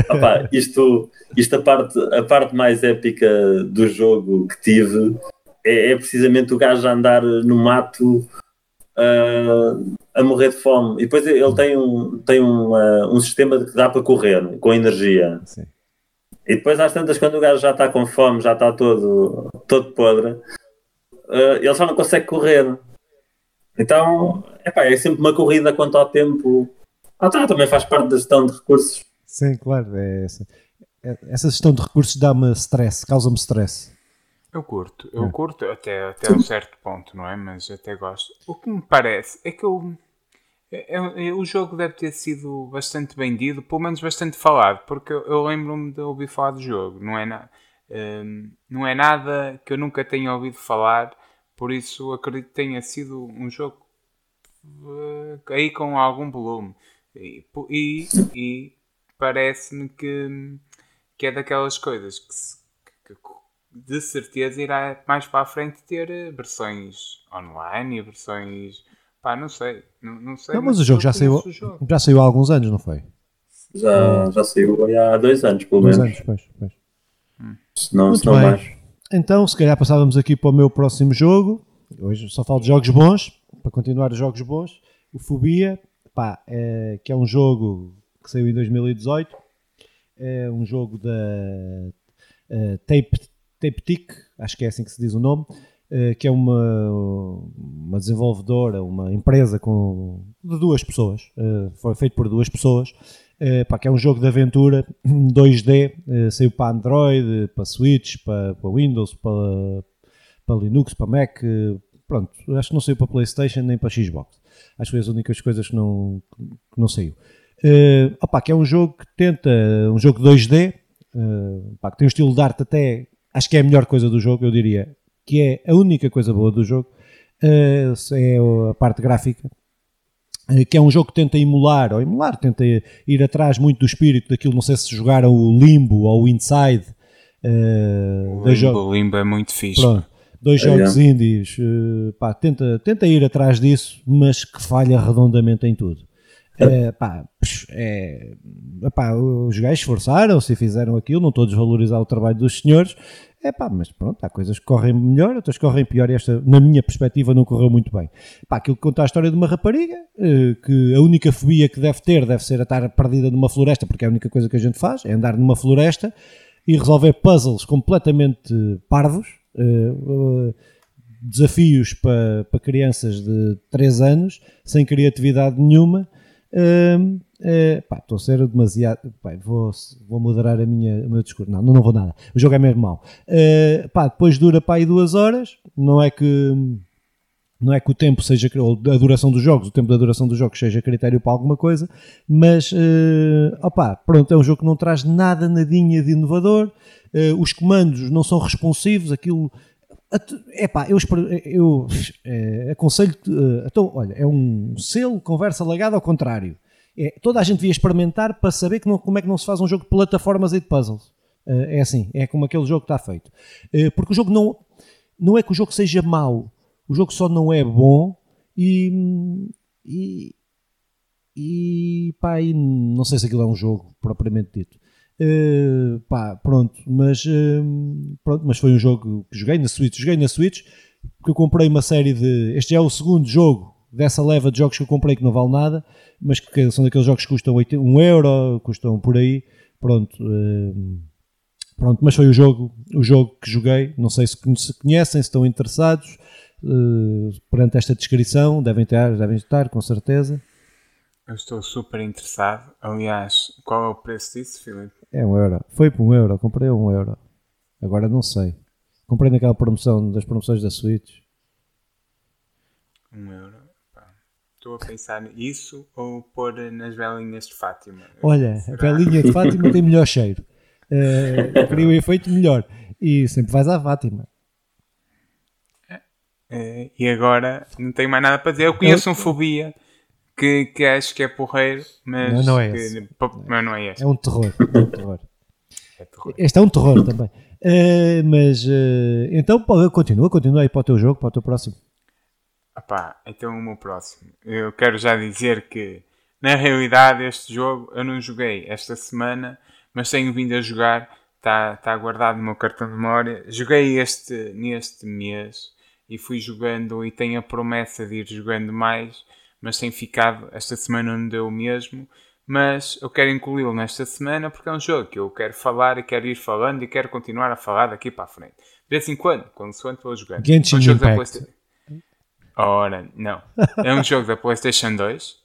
Speaker 2: Opa, isto, isto a, parte, a parte mais épica do jogo que tive é, é precisamente o gajo a andar no mato uh, a morrer de fome. E depois ele tem um, tem um, uh, um sistema que dá para correr com energia. Sim. E depois às tantas, quando o gajo já está com fome, já está todo, todo podre, uh, ele só não consegue correr. Então, epá, é sempre uma corrida quanto ao tempo. Ah, tá, também faz parte da gestão de recursos.
Speaker 1: Sim, claro. É essa. É, essa gestão de recursos dá-me stress, causa-me stress.
Speaker 3: Eu curto, eu é. curto até, até um certo ponto, não é? Mas até gosto. O que me parece é que eu, é, é, o jogo deve ter sido bastante vendido, pelo menos bastante falado, porque eu, eu lembro-me de ouvir falar do jogo. Não é, na, um, não é nada que eu nunca tenha ouvido falar, por isso acredito que tenha sido um jogo uh, aí com algum volume. E, e, e parece-me que, que é daquelas coisas que, se, que, de certeza irá mais para a frente ter eh, versões online e versões. Pá, não sei. Não, não sei
Speaker 1: não, mas, mas o jogo já saiu, jogo. já saiu há alguns anos, não foi?
Speaker 2: Já, já saiu há dois anos, pelo dois menos. Anos, pois, pois. Hum. Se não, se não mais.
Speaker 1: Então, se calhar passávamos aqui para o meu próximo jogo. Hoje só falo de jogos bons, para continuar os jogos bons. O Fobia, pá, é, que é um jogo que saiu em 2018. É um jogo da uh, Tape, Tape Tick, acho que é assim que se diz o nome, uh, que é uma, uma desenvolvedora, uma empresa com, de duas pessoas, uh, foi feito por duas pessoas, uh, pá, que é um jogo de aventura 2D, saiu para Android, para Switch, para, para Windows, para, para Linux, para Mac, pronto, acho que não saiu para Playstation nem para Xbox. Acho que foi as únicas coisas que não, que não saiu. Uh, opa, que é um jogo que tenta, um jogo 2D, uh, opa, que tem um estilo de arte até, acho que é a melhor coisa do jogo, eu diria, que é a única coisa boa do jogo, uh, é a parte gráfica, uh, que é um jogo que tenta emular, ou emular, tenta ir atrás muito do espírito daquilo, não sei se jogaram o Limbo ou o Inside.
Speaker 3: Uh, o Limbo, Limbo é muito fixe.
Speaker 1: Pronto, dois é, jogos é. indies, pá, tenta, tenta ir atrás disso, mas que falha redondamente em tudo. É, pá, é, pá, os gajos esforçaram-se e fizeram aquilo, não estou a desvalorizar o trabalho dos senhores, é pá, mas pronto, há coisas que correm melhor, outras que correm pior e esta, na minha perspectiva, não correu muito bem. Pá, aquilo que conta a história de uma rapariga, eh, que a única fobia que deve ter deve ser estar perdida numa floresta, porque é a única coisa que a gente faz, é andar numa floresta e resolver puzzles completamente parvos, eh, eh, desafios para, para crianças de 3 anos, sem criatividade nenhuma, Uh, uh, pá, estou a ser demasiado. Pá, vou, vou moderar a minha, o meu discurso. Não, não vou nada. O jogo é mesmo mau. Uh, pá, depois dura pá, aí duas horas. Não é que. Não é que o tempo seja, ou a duração dos jogos, o tempo da duração dos jogos seja critério para alguma coisa, mas, uh, opá, pronto, é um jogo que não traz nada, nadinha de inovador, os comandos não são responsivos, aquilo Epá, eu, eu é, aconselho uh, então, olha, é um selo conversa lagada ao contrário. É, toda a gente devia experimentar para saber que não, como é que não se faz um jogo de plataformas e de puzzles. Uh, é assim, é como aquele jogo está feito. Porque o jogo não, não é que o jogo seja mau, o jogo só não é bom e, e, e pá, e não sei se aquilo é um jogo propriamente dito. Uh, pá, pronto, mas, uh, pronto, mas foi um jogo que joguei na Switch. Joguei na Switch porque eu comprei uma série de. Este é o segundo jogo dessa leva de jogos que eu comprei que não vale nada, mas que são daqueles jogos que custam 1 um euro, custam por aí. Pronto, uh, pronto, mas foi o jogo, o jogo que joguei. Não sei se conhecem, se estão interessados perante esta descrição, devem ter, devem estar, com certeza.
Speaker 3: Eu estou super interessado. Aliás, qual é o preço disso, Filipe?
Speaker 1: É um euro. Foi por um euro. Comprei um euro. Agora não sei. Comprei naquela promoção das promoções da Switch.
Speaker 3: Um euro. Pá. Estou a pensar nisso ou pôr nas velinhas de Fátima.
Speaker 1: Olha, Será? a velinha de Fátima tem melhor cheiro. Uh, cria um efeito melhor. E sempre vais à Fátima.
Speaker 3: Uh, e agora não tenho mais nada para dizer. Eu conheço eu... um fobia que, que acho que é porreiro, mas
Speaker 1: não, não é
Speaker 3: que, mas não é este.
Speaker 1: É um terror. É um terror. é terror. Este é um terror também. Uh, mas uh, então continua, continua aí para o teu jogo, para o teu próximo.
Speaker 3: Epá, então o meu próximo. Eu quero já dizer que na realidade este jogo eu não joguei esta semana, mas tenho vindo a jogar, está tá guardado no meu cartão de memória. Joguei este neste mês e fui jogando e tenho a promessa de ir jogando mais mas tem ficado, esta semana não deu o mesmo, mas eu quero incluí-lo nesta semana porque é um jogo que eu quero falar e quero ir falando e quero continuar a falar daqui para a frente. De vez em quando, quando sou vou jogando.
Speaker 1: Genshin um jogo Impact.
Speaker 3: da Ora, não. É um jogo da PlayStation 2.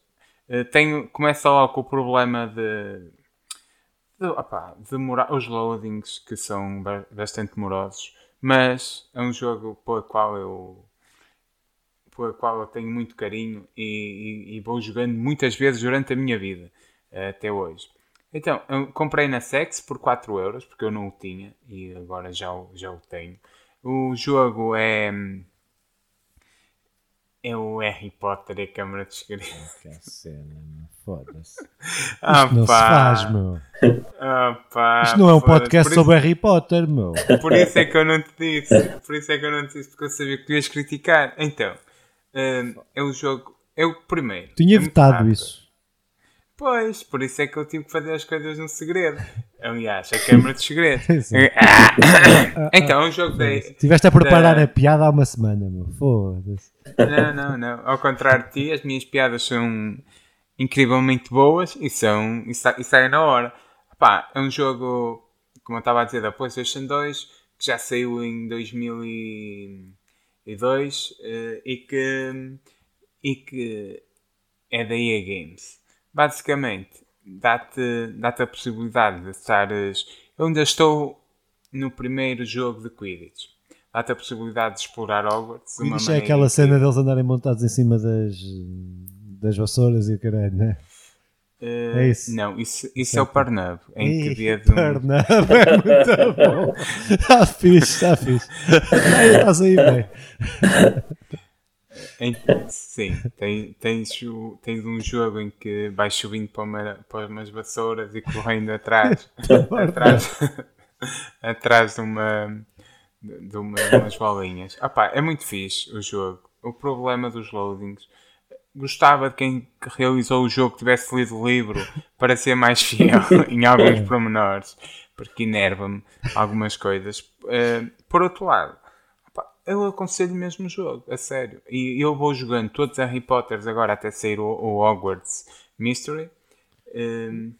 Speaker 3: Eh, tenho, começa logo com o problema de, de, opa, os loadings que são bastante morosos, mas é um jogo pelo qual eu pela qual eu tenho muito carinho e, e, e, vou jogando muitas vezes durante a minha vida, até hoje. Então, comprei na Sex por 4 euros, porque eu não o tinha e agora já, já o tenho. O jogo é. É o Harry Potter e a Câmara de Segredos.
Speaker 1: Que cena, foda-se. Ah, Isto não se faz, meu.
Speaker 3: Ah, pá,
Speaker 1: Isto não é um podcast isso, sobre Harry Potter, meu.
Speaker 3: Por isso é que eu não te disse. Por isso é que eu não te disse, porque eu sabia que tu ias criticar. Então, É o jogo. É o primeiro.
Speaker 1: Tinha
Speaker 3: é
Speaker 1: vetado isso.
Speaker 3: Pois, por isso é que eu tive que fazer as coisas no segredo. Aliás, a câmara de segredo. então, é um jogo da.
Speaker 1: Estiveste a preparar da... a piada há uma semana, meu. Foda-se.
Speaker 3: Não, não, não. Ao contrário de ti, as minhas piadas são incrivelmente boas e, são, e, sa e saem na hora. Pá, é um jogo, como eu estava a dizer, da PlayStation 2, que já saiu em 2000 e e 2 uh, e, que, e que é da EA Games. Basicamente, dá-te dá a possibilidade de estares. Eu ainda estou no primeiro jogo de Quidditch. Dá-te a possibilidade de explorar Hogwarts.
Speaker 1: Quidditch é aquela cena deles andarem montados em cima das, das vassouras e o caralho, não é?
Speaker 3: Uh, é isso? Não, isso, isso é o Parnub. Em
Speaker 1: Ih,
Speaker 3: que dedo.
Speaker 1: Parnub é muito bom. Está fixe, está fixe. Estás aí bem.
Speaker 3: Em, sim, tens, tens, tens um jogo em que vais subindo para, uma, para umas vassouras e correndo atrás, atrás, atrás de uma de, uma, de umas bolinhas. Ah pá, é muito fixe o jogo. O problema dos loadings. Gostava de quem realizou o jogo tivesse lido o livro para ser mais fiel em alguns pormenores, porque enerva-me algumas coisas. Eh, por outro lado, Pá, eu aconselho mesmo o jogo, a sério. E eu vou jogando todos Harry Potters agora até sair o, o Hogwarts Mystery. Um,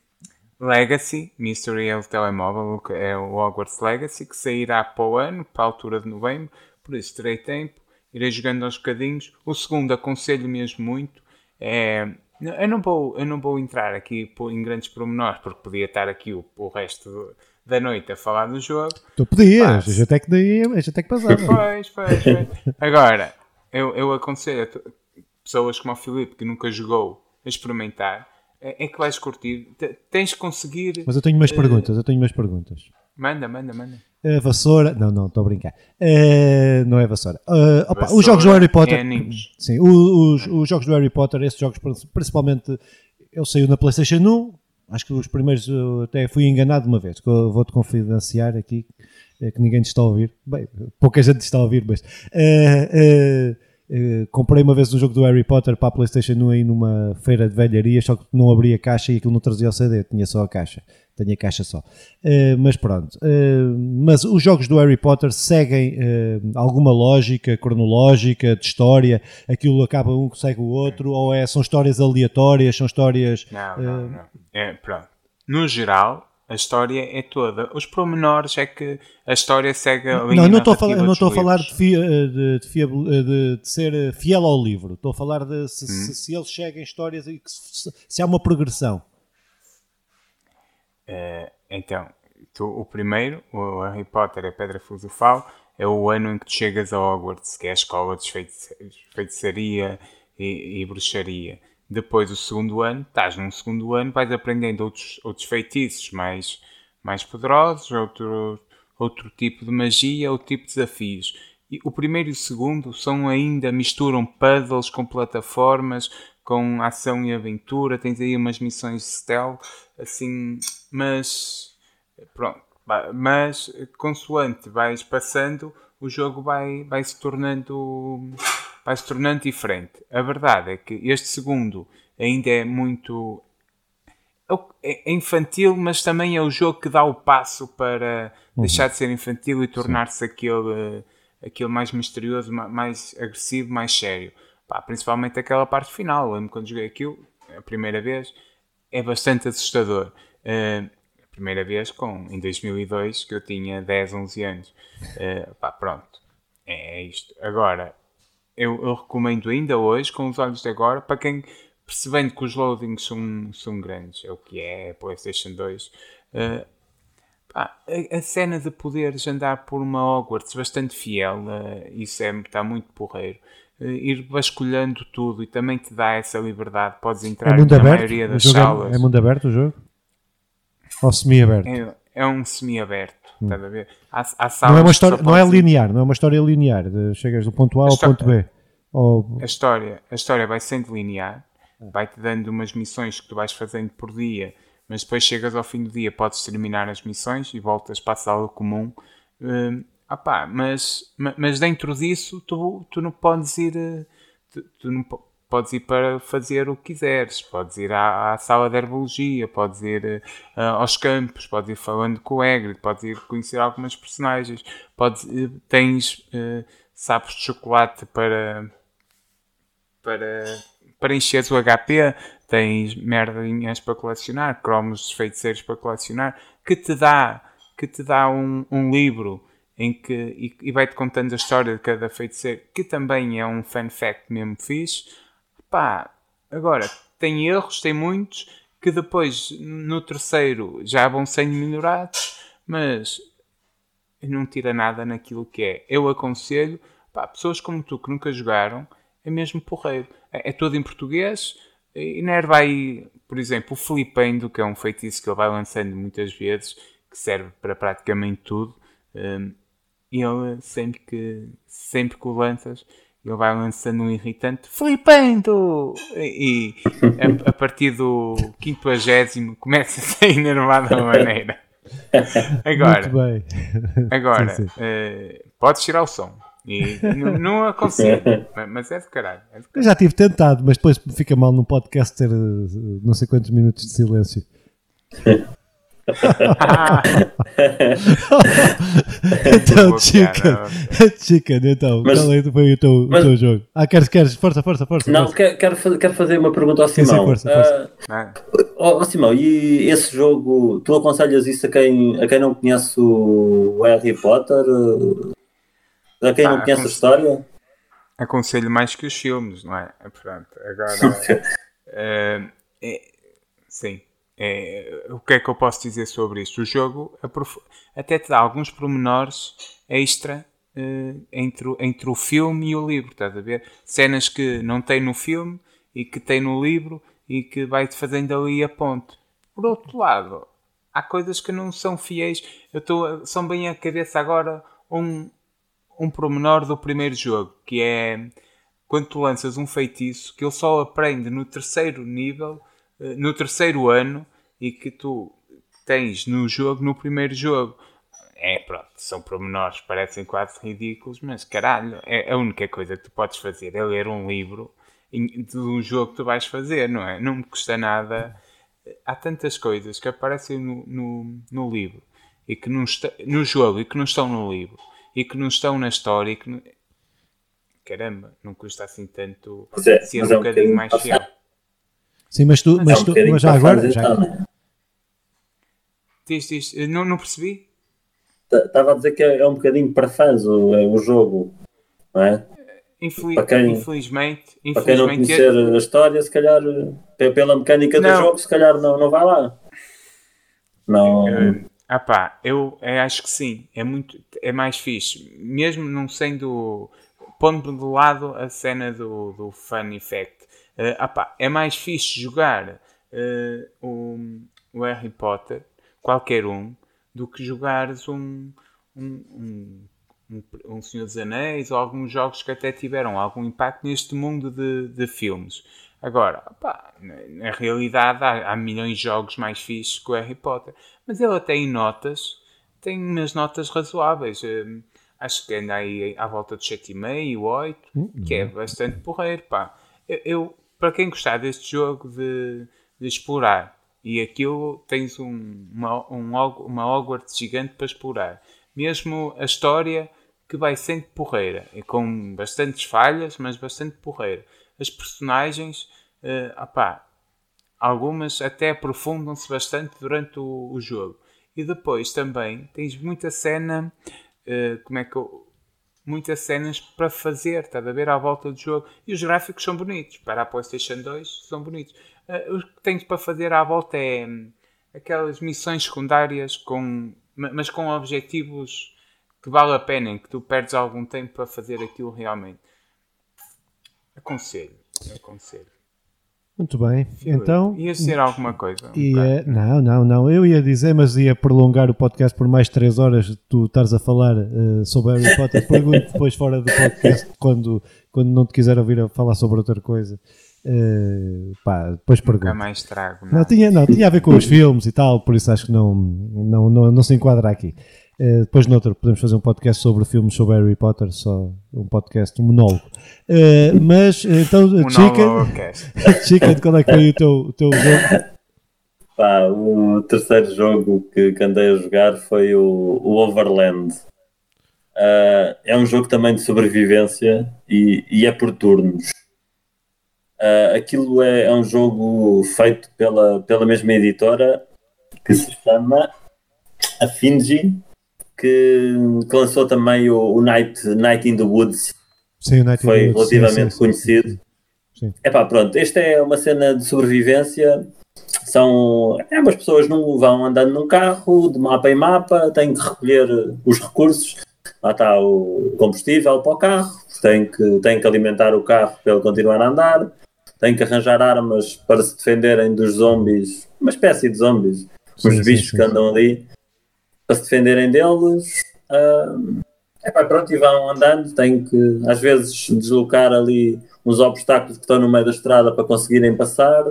Speaker 3: Legacy, Mystery é o telemóvel, é o Hogwarts Legacy, que sairá para o ano, para a altura de novembro, por isso terei tempo, irei jogando aos bocadinhos. O segundo aconselho mesmo muito. É, eu, não vou, eu não vou entrar aqui em grandes pormenores, porque podia estar aqui o, o resto da noite a falar do jogo.
Speaker 1: Tu podias, já até que daí, já até que passava.
Speaker 3: Pois, pois, pois. Agora, eu, eu aconselho a pessoas como o Filipe, que nunca jogou, a experimentar. É, é que vais curtir. Te- Tens de conseguir.
Speaker 1: Mas eu tenho umas perguntas, eu tenho umas perguntas.
Speaker 3: Manda, manda, manda.
Speaker 1: A vassoura. Não, não, estou a brincar. Eh, não é vassoura. Eh, opa,
Speaker 3: Vassoura
Speaker 1: os jogos do Harry Potter.
Speaker 3: é
Speaker 1: sim, os, os jogos do Harry Potter, esses jogos principalmente. Eu saiu na PlayStation 1. Acho que os primeiros até fui enganado uma vez. Vou-te confidenciar aqui, que ninguém te está a ouvir. Bem, pouca gente te está a ouvir, mas. eh, eh, comprei uma vez um jogo do Harry Potter para a PlayStation 1 aí numa feira de velharia, só que não abria a caixa e aquilo não trazia o CD, tinha só a caixa. Tenho a caixa só. Eh, mas pronto. Eh, mas os jogos do Harry Potter seguem eh, alguma lógica cronológica, de história? Aquilo acaba um que segue o outro? Ou é, são histórias aleatórias? São histórias.
Speaker 3: Não, não, não. É, pronto. No geral, a história é toda. Os pormenores é que a história segue a linha
Speaker 1: Não, não estou a falar, não estou a falar de, de, de de- de ser fiel ao livro. Estou a falar de se,
Speaker 3: Hum.
Speaker 1: se- se eles seguem histórias e que se, se há uma progressão.
Speaker 3: Eh, então, tu- o primeiro, o Harry Potter, a Pedra Filosofal, é o ano em que tu chegas a Hogwarts, que é a escola de feitiça- feitiçaria e, e bruxaria. Depois, o segundo ano, estás num segundo ano, vais aprendendo outros, outros feitiços mais, mais poderosos, outro, outro tipo de magia, outro tipo de desafios. E o primeiro e o segundo são ainda, misturam puzzles com plataformas, com ação e aventura, tens aí umas missões de stealth, assim, mas pronto, mas consoante vais passando, o jogo vai, vai se tornando vai se tornando diferente. A verdade é que este segundo ainda é muito é é infantil, mas também é o jogo que dá o passo para deixar de ser infantil e tornar-se aquele, aquele mais misterioso, ma- mais agressivo, mais sério. Pá, principalmente aquela parte final. Lembro quando joguei aquilo, a primeira vez, é bastante assustador. Eh, a primeira vez com, em 2002, que eu tinha 10, 11 anos. Eh, pá, pronto. É isto. Agora, eu, eu recomendo ainda hoje, com os olhos de agora, para quem percebendo que os loadings são, são grandes, é o que é, a PlayStation 2. eh, pá, a, a cena de poderes andar por uma Hogwarts bastante fiel, eh, isso é, está muito porreiro. Ir vasculhando tudo e também te dá essa liberdade. Podes
Speaker 1: É
Speaker 3: entrar
Speaker 1: mundo
Speaker 3: na
Speaker 1: aberto?
Speaker 3: maioria das
Speaker 1: é-
Speaker 3: salas.
Speaker 1: é, mundo aberto o jogo? Ou semi-aberto?
Speaker 3: É, é um semi-aberto, a ver? Há, há
Speaker 1: Não é uma história, não é linear, não é uma história linear. de- chegas do ponto A ao
Speaker 3: história-
Speaker 1: ponto B. Ou,
Speaker 3: A história, a história vai sendo linear, vai-te dando umas missões que tu vais fazendo por dia, mas depois chegas ao fim do dia, podes terminar as missões e voltas para a sala comum. Hum, ah pá, mas, ma- mas dentro disso tu, tu não podes ir eh, tu, tu não podes ir para fazer o que quiseres, podes ir à, à sala de herbologia, podes ir eh, aos campos, podes ir falando com o Hagrid, podes ir conhecer algumas personagens, podes, eh, tens eh, sapos de chocolate para para, para encheres o HP, tens merdinhas para colecionar, cromos de feiticeiros para colecionar, que te dá, que te dá um, um livro em que, e, e vai-te contando a história de cada feiticeiro, que também é um fan fact mesmo fixe. Pá, agora, tem erros, tem muitos, que depois no terceiro já vão sendo minorados, mas não tira nada naquilo que é. Eu aconselho, pá, pessoas como tu que nunca jogaram, é mesmo porreiro. É, é todo em português e nerva aí, por exemplo, o Flipendo, que é um feitiço que ele vai lançando muitas vezes, que serve para praticamente tudo. Um, ele sempre que, sempre que o lanças, ele vai lançando um irritante flipando! E, e a, a, partir do quinquagésimo começa a enervar uma maneira. Agora, agora sim, sim. Uh, podes tirar o som. E não, não aconselho, mas é de caralho. É de caralho.
Speaker 1: Eu já tive tentado, mas depois fica mal num podcast ter uh, não sei quantos minutos de silêncio. então, Chicken, Chicken, então, mas, qual é, foi o teu, mas, o teu jogo? Ah, queres, queres, força, força, força.
Speaker 2: Não, força. Quero, quero, fazer, quero fazer uma pergunta ao Simão. Sim, sim, força, força. Uh, oh, oh, Simão, e esse jogo, tu aconselhas isso a quem, a quem não conhece o Harry Potter? A quem ah, não conhece a história?
Speaker 3: Aconselho mais que os filmes, não é? Pronto, agora. uh, é, sim. É, o que é que eu posso dizer sobre isto? O jogo até te dá alguns pormenores extra uh, entre, entre o filme e o livro, estás a ver? Cenas que não tem no filme e que tem no livro e que vai-te fazendo ali a ponte. Por outro lado, há coisas que não são fiéis. Eu estou são bem a cabeça agora um, um pormenor do primeiro jogo, que é quando tu lanças um feitiço que ele só aprende no terceiro nível eh, no terceiro ano e que tu tens no jogo, no primeiro jogo. É, pronto, são pormenores, parecem quase ridículos, mas caralho, é a única coisa que tu podes fazer é ler um livro de um jogo que tu vais fazer, não é? Não me custa nada. Há tantas coisas que aparecem no, no, no livro e que não está, no jogo e que não estão no livro e que não estão na história e que não... caramba, não custa assim tanto é, ser um, é um bocadinho mais fiel.
Speaker 1: Sim, mas tu, mas, tu, mas já agora. Já...
Speaker 3: Diz, diz, não, não percebi?
Speaker 2: Estava a dizer que é, é um bocadinho para fãs o, é o jogo, não é?
Speaker 3: Infeliz, para quem, infelizmente, infelizmente.
Speaker 2: Para quem não conhecer é... a história, se calhar, pela mecânica não. do jogo, se calhar não, não vai lá. Não.
Speaker 3: Uh, ah pá, eu, eu acho que sim, é, muito, é mais fixe. Mesmo não sendo. Pondo de lado a cena do, do fun effect Uh, é mais fixe jogar uh, o, o, Harry Potter, qualquer um, do que jogares um, um, um, um, Senhor dos Anéis ou alguns jogos que até tiveram algum impacto neste mundo de, de filmes. Agora, na, na, realidade há, há, milhões de jogos mais fixes que o Harry Potter, mas ele até em notas tem umas notas razoáveis. Uh, acho que anda aí à volta de 7,5 e 8, uhum. que é bastante porreiro, pá. Eu, eu, para quem gostar deste jogo de, de explorar, e aquilo tens um, uma, um, uma Hogwarts gigante para explorar. Mesmo a história que vai sendo porreira, e com bastantes falhas, mas bastante porreira. As personagens, uh, opá, algumas até aprofundam-se bastante durante o, o, jogo. E depois também tens muita cena, uh, como é que eu, muitas cenas para fazer, está a ver à volta do jogo. E os gráficos são bonitos. Para a PlayStation 2 são bonitos. Uh, o que tens para fazer à volta é hum, aquelas missões secundárias com, mas com objetivos que vale a pena, em que tu perdes algum tempo para fazer aquilo realmente. Aconselho, aconselho.
Speaker 1: Muito bem, então...
Speaker 3: Ia ser alguma coisa?
Speaker 1: Um ia, não, não, não, eu ia dizer, mas ia prolongar o podcast por mais 3 horas, tu estás a falar uh, sobre Harry Potter, pergunto depois fora do podcast, quando, quando não te quiser ouvir a falar sobre outra coisa. Uh, pá, depois pergunto. Nunca
Speaker 3: mais trago.
Speaker 1: Não, tinha, não, tinha a ver com os filmes e tal, por isso acho que não, não, não, não se enquadra aqui. Uh, depois, noutro, podemos fazer um podcast sobre filmes sobre Harry Potter, só um podcast, um monólogo. Uh, mas, então, Chica, Chica, qual é que foi o teu, o teu jogo?
Speaker 2: Pá, o terceiro jogo que, que andei a jogar foi o, o Overland. Uh, é um jogo também de sobrevivência e, e é por turnos. Uh, aquilo é, é, um jogo feito pela, pela mesma editora que se chama Afinji que, que lançou também o, o, Night, Night in the Woods.
Speaker 1: Sim, o Night
Speaker 2: Foi
Speaker 1: in the Woods,
Speaker 2: relativamente
Speaker 1: sim, sim,
Speaker 2: conhecido.
Speaker 1: sim.
Speaker 2: Epá, pronto, esta é uma cena de sobrevivência. São é, as pessoas não vão andando num carro de mapa em mapa, têm que recolher os recursos. Lá está o combustível para o carro, têm que, têm que alimentar o carro para ele continuar a andar, têm que arranjar armas para se defenderem dos zombies, uma espécie de zombies,
Speaker 1: Sim,
Speaker 2: os bichos que andam ali, para se defenderem deles. Ah, epá, pronto, e vão andando, têm que às vezes deslocar ali uns obstáculos que estão no meio da estrada para conseguirem passar.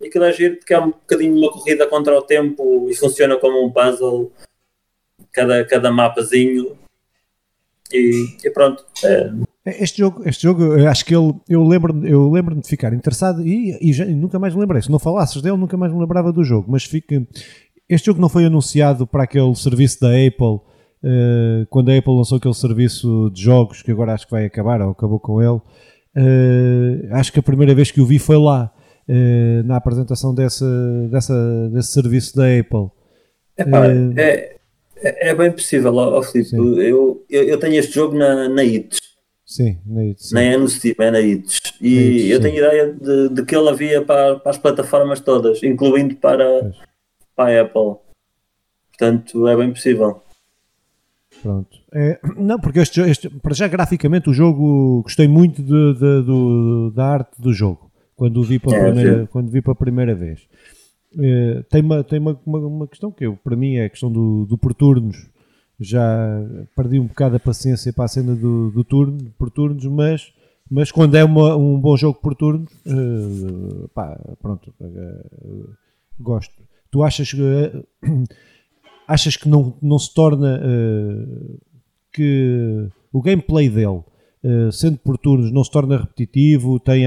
Speaker 2: E aquilo é giro porque é um bocadinho uma corrida contra o tempo e funciona como um puzzle, cada, cada mapazinho. E, e pronto, é,
Speaker 1: Este jogo, este jogo, acho que ele, eu lembro-me eu lembro de ficar interessado e, e já- e nunca mais me lembrei. Se não falasses dele, nunca mais me lembrava do jogo. Mas fica, este jogo não foi anunciado para aquele serviço da Apple, eh, quando a Apple lançou aquele serviço de jogos, que agora acho que vai acabar, ou acabou com ele. Eh, acho que a primeira vez que o vi foi lá, eh, na apresentação dessa, dessa, desse serviço da Apple.
Speaker 2: Epá, é, é, é bem possível, ó, Filipe. Eu, eu, eu tenho este jogo na, na ITS,
Speaker 1: Sim, nem sim.
Speaker 2: nem é no Steam, é na ITS.
Speaker 1: Na
Speaker 2: E
Speaker 1: ITS,
Speaker 2: eu
Speaker 1: sim.
Speaker 2: tenho ideia de, de que ele havia para, para as plataformas todas, incluindo para,
Speaker 1: Pois.
Speaker 2: A Apple. Portanto, é bem possível.
Speaker 1: Pronto. É, não, porque este, este- para já graficamente o jogo gostei muito de- de- do- da arte do jogo quando o vi pela
Speaker 2: É,
Speaker 1: primeira,
Speaker 2: sim.
Speaker 1: quando vi pela primeira vez. Eh, tem uma, tem uma, uma, uma questão que eu, para mim é a questão do, do por turnos. Já perdi um bocado a paciência para a cena do, do turno, por turnos, mas, mas quando é uma- um bom jogo por turnos, eh, pá, pronto, eh, gosto. Tu achas que eh, achas que não, não se torna eh, que o gameplay dele, eh, sendo por turnos, não se torna repetitivo, tem,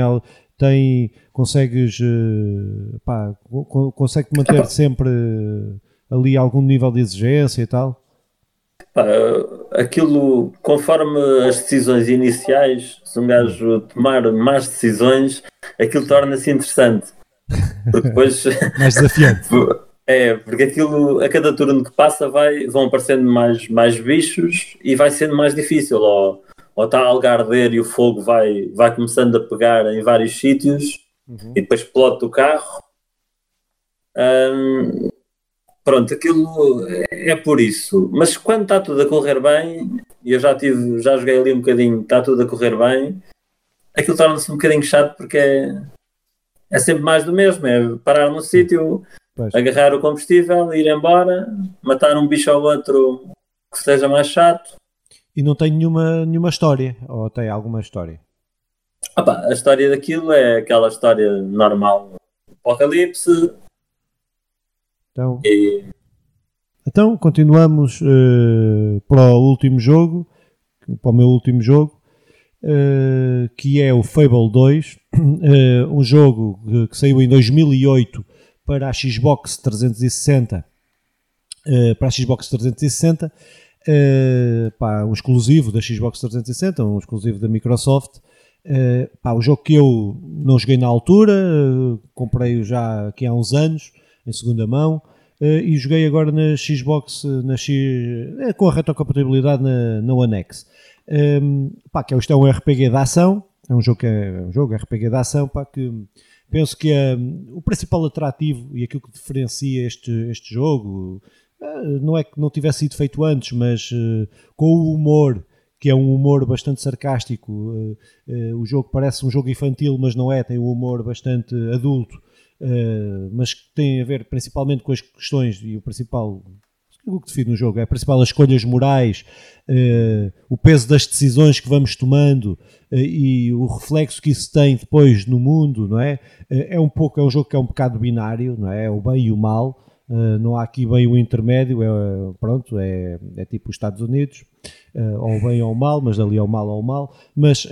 Speaker 1: tem consegues eh, pá, co- co- consegue manter sempre ali algum nível de exigência e tal?
Speaker 2: Aquilo, conforme as decisões iniciais, se um gajo tomar más decisões, aquilo torna-se interessante. Porque depois
Speaker 1: Mais desafiante.
Speaker 2: É, porque aquilo, a cada turno que passa, vai, vão aparecendo mais, mais bichos e vai sendo mais difícil. Ou, ou está a algarder e o fogo vai, vai começando a pegar em vários sítios e depois explode o carro. Hum, pronto, aquilo é, é por isso. Mas quando está tudo a correr bem, e eu já, tive, já joguei ali um bocadinho, está tudo a correr bem, aquilo torna-se um bocadinho chato porque é, é sempre mais do mesmo. É parar num sítio agarrar o combustível, ir embora, matar um bicho ao outro que seja mais chato.
Speaker 1: E não tem nenhuma, nenhuma história, ou tem alguma história?
Speaker 2: Opa, a história daquilo é aquela história normal. Apocalipse
Speaker 1: Então,
Speaker 2: e
Speaker 1: Então continuamos eh, para o último jogo, para o meu último jogo, eh, que é o Fable 2, eh, um jogo que, que saiu em 2008 para a Xbox 360, eh, para a Xbox 360, eh, pá, um exclusivo da Xbox 360, um exclusivo da Microsoft. Pá, o jogo que eu não joguei na altura, comprei-o já aqui há uns anos, em segunda mão, e joguei agora na Xbox, na X, com a retrocompatibilidade na, na One X. Um, pá, que é, isto é um RPG de ação, é um jogo, que é, é um jogo RPG de ação, pá, que penso que o principal atrativo e aquilo que diferencia este, este jogo, eh, não é que não tivesse sido feito antes, mas eh, com o humor, que é um humor bastante sarcástico, eh, eh, o jogo parece um jogo infantil, mas não é, tem um humor bastante adulto, mas que tem a ver principalmente com as questões e o principal o que define o jogo é principal as escolhas morais, eh, o peso das decisões que vamos tomando eh, e o reflexo que isso tem depois no mundo, não é? Eh, é um pouco é um jogo que é um bocado binário, não é? É o bem e o mal. não há aqui bem o intermédio, é, pronto, é, é tipo os Estados Unidos, ou o bem ou o mal, mas ali é o mal ou o mal. Mas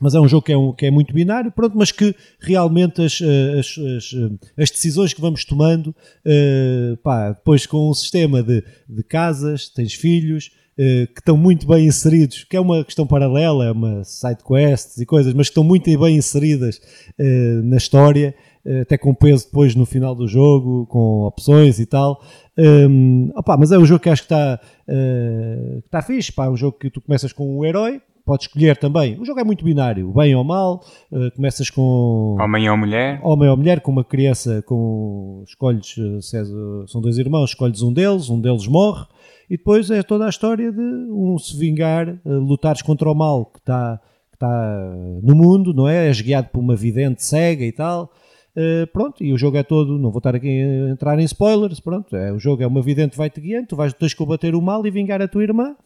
Speaker 1: mas é um jogo que é, um- que é muito binário, pronto, mas que realmente as, eh, as, as, eh, as decisões que vamos tomando, eh, pá, depois com um sistema de, de casas, tens filhos, eh, que estão muito bem inseridos, que é uma questão paralela, é uma side quests e coisas, mas que estão muito bem inseridas eh, na história, uh, até com peso depois no final do jogo, com opções e tal. Um, opa, mas é um jogo que acho que está uh, está fixe, pá, é um jogo que tu começas com um herói, podes escolher também. O jogo é muito binário, bem ou mal. Uh, começas com
Speaker 3: homem ou mulher,
Speaker 1: homem ou mulher, com uma criança, com escolhes, é, são dois irmãos, escolhes um deles, um deles morre. E depois é toda a história de um se vingar, uh, lutares contra o mal que está, que está no mundo, não é? És guiado por uma vidente cega e tal. Uh, pronto, e o jogo é todo, não vou estar aqui a entrar em spoilers, pronto, é, o jogo é uma vidente vai-te guiando, tu vais, tens que combater o mal e vingar a tua irmã,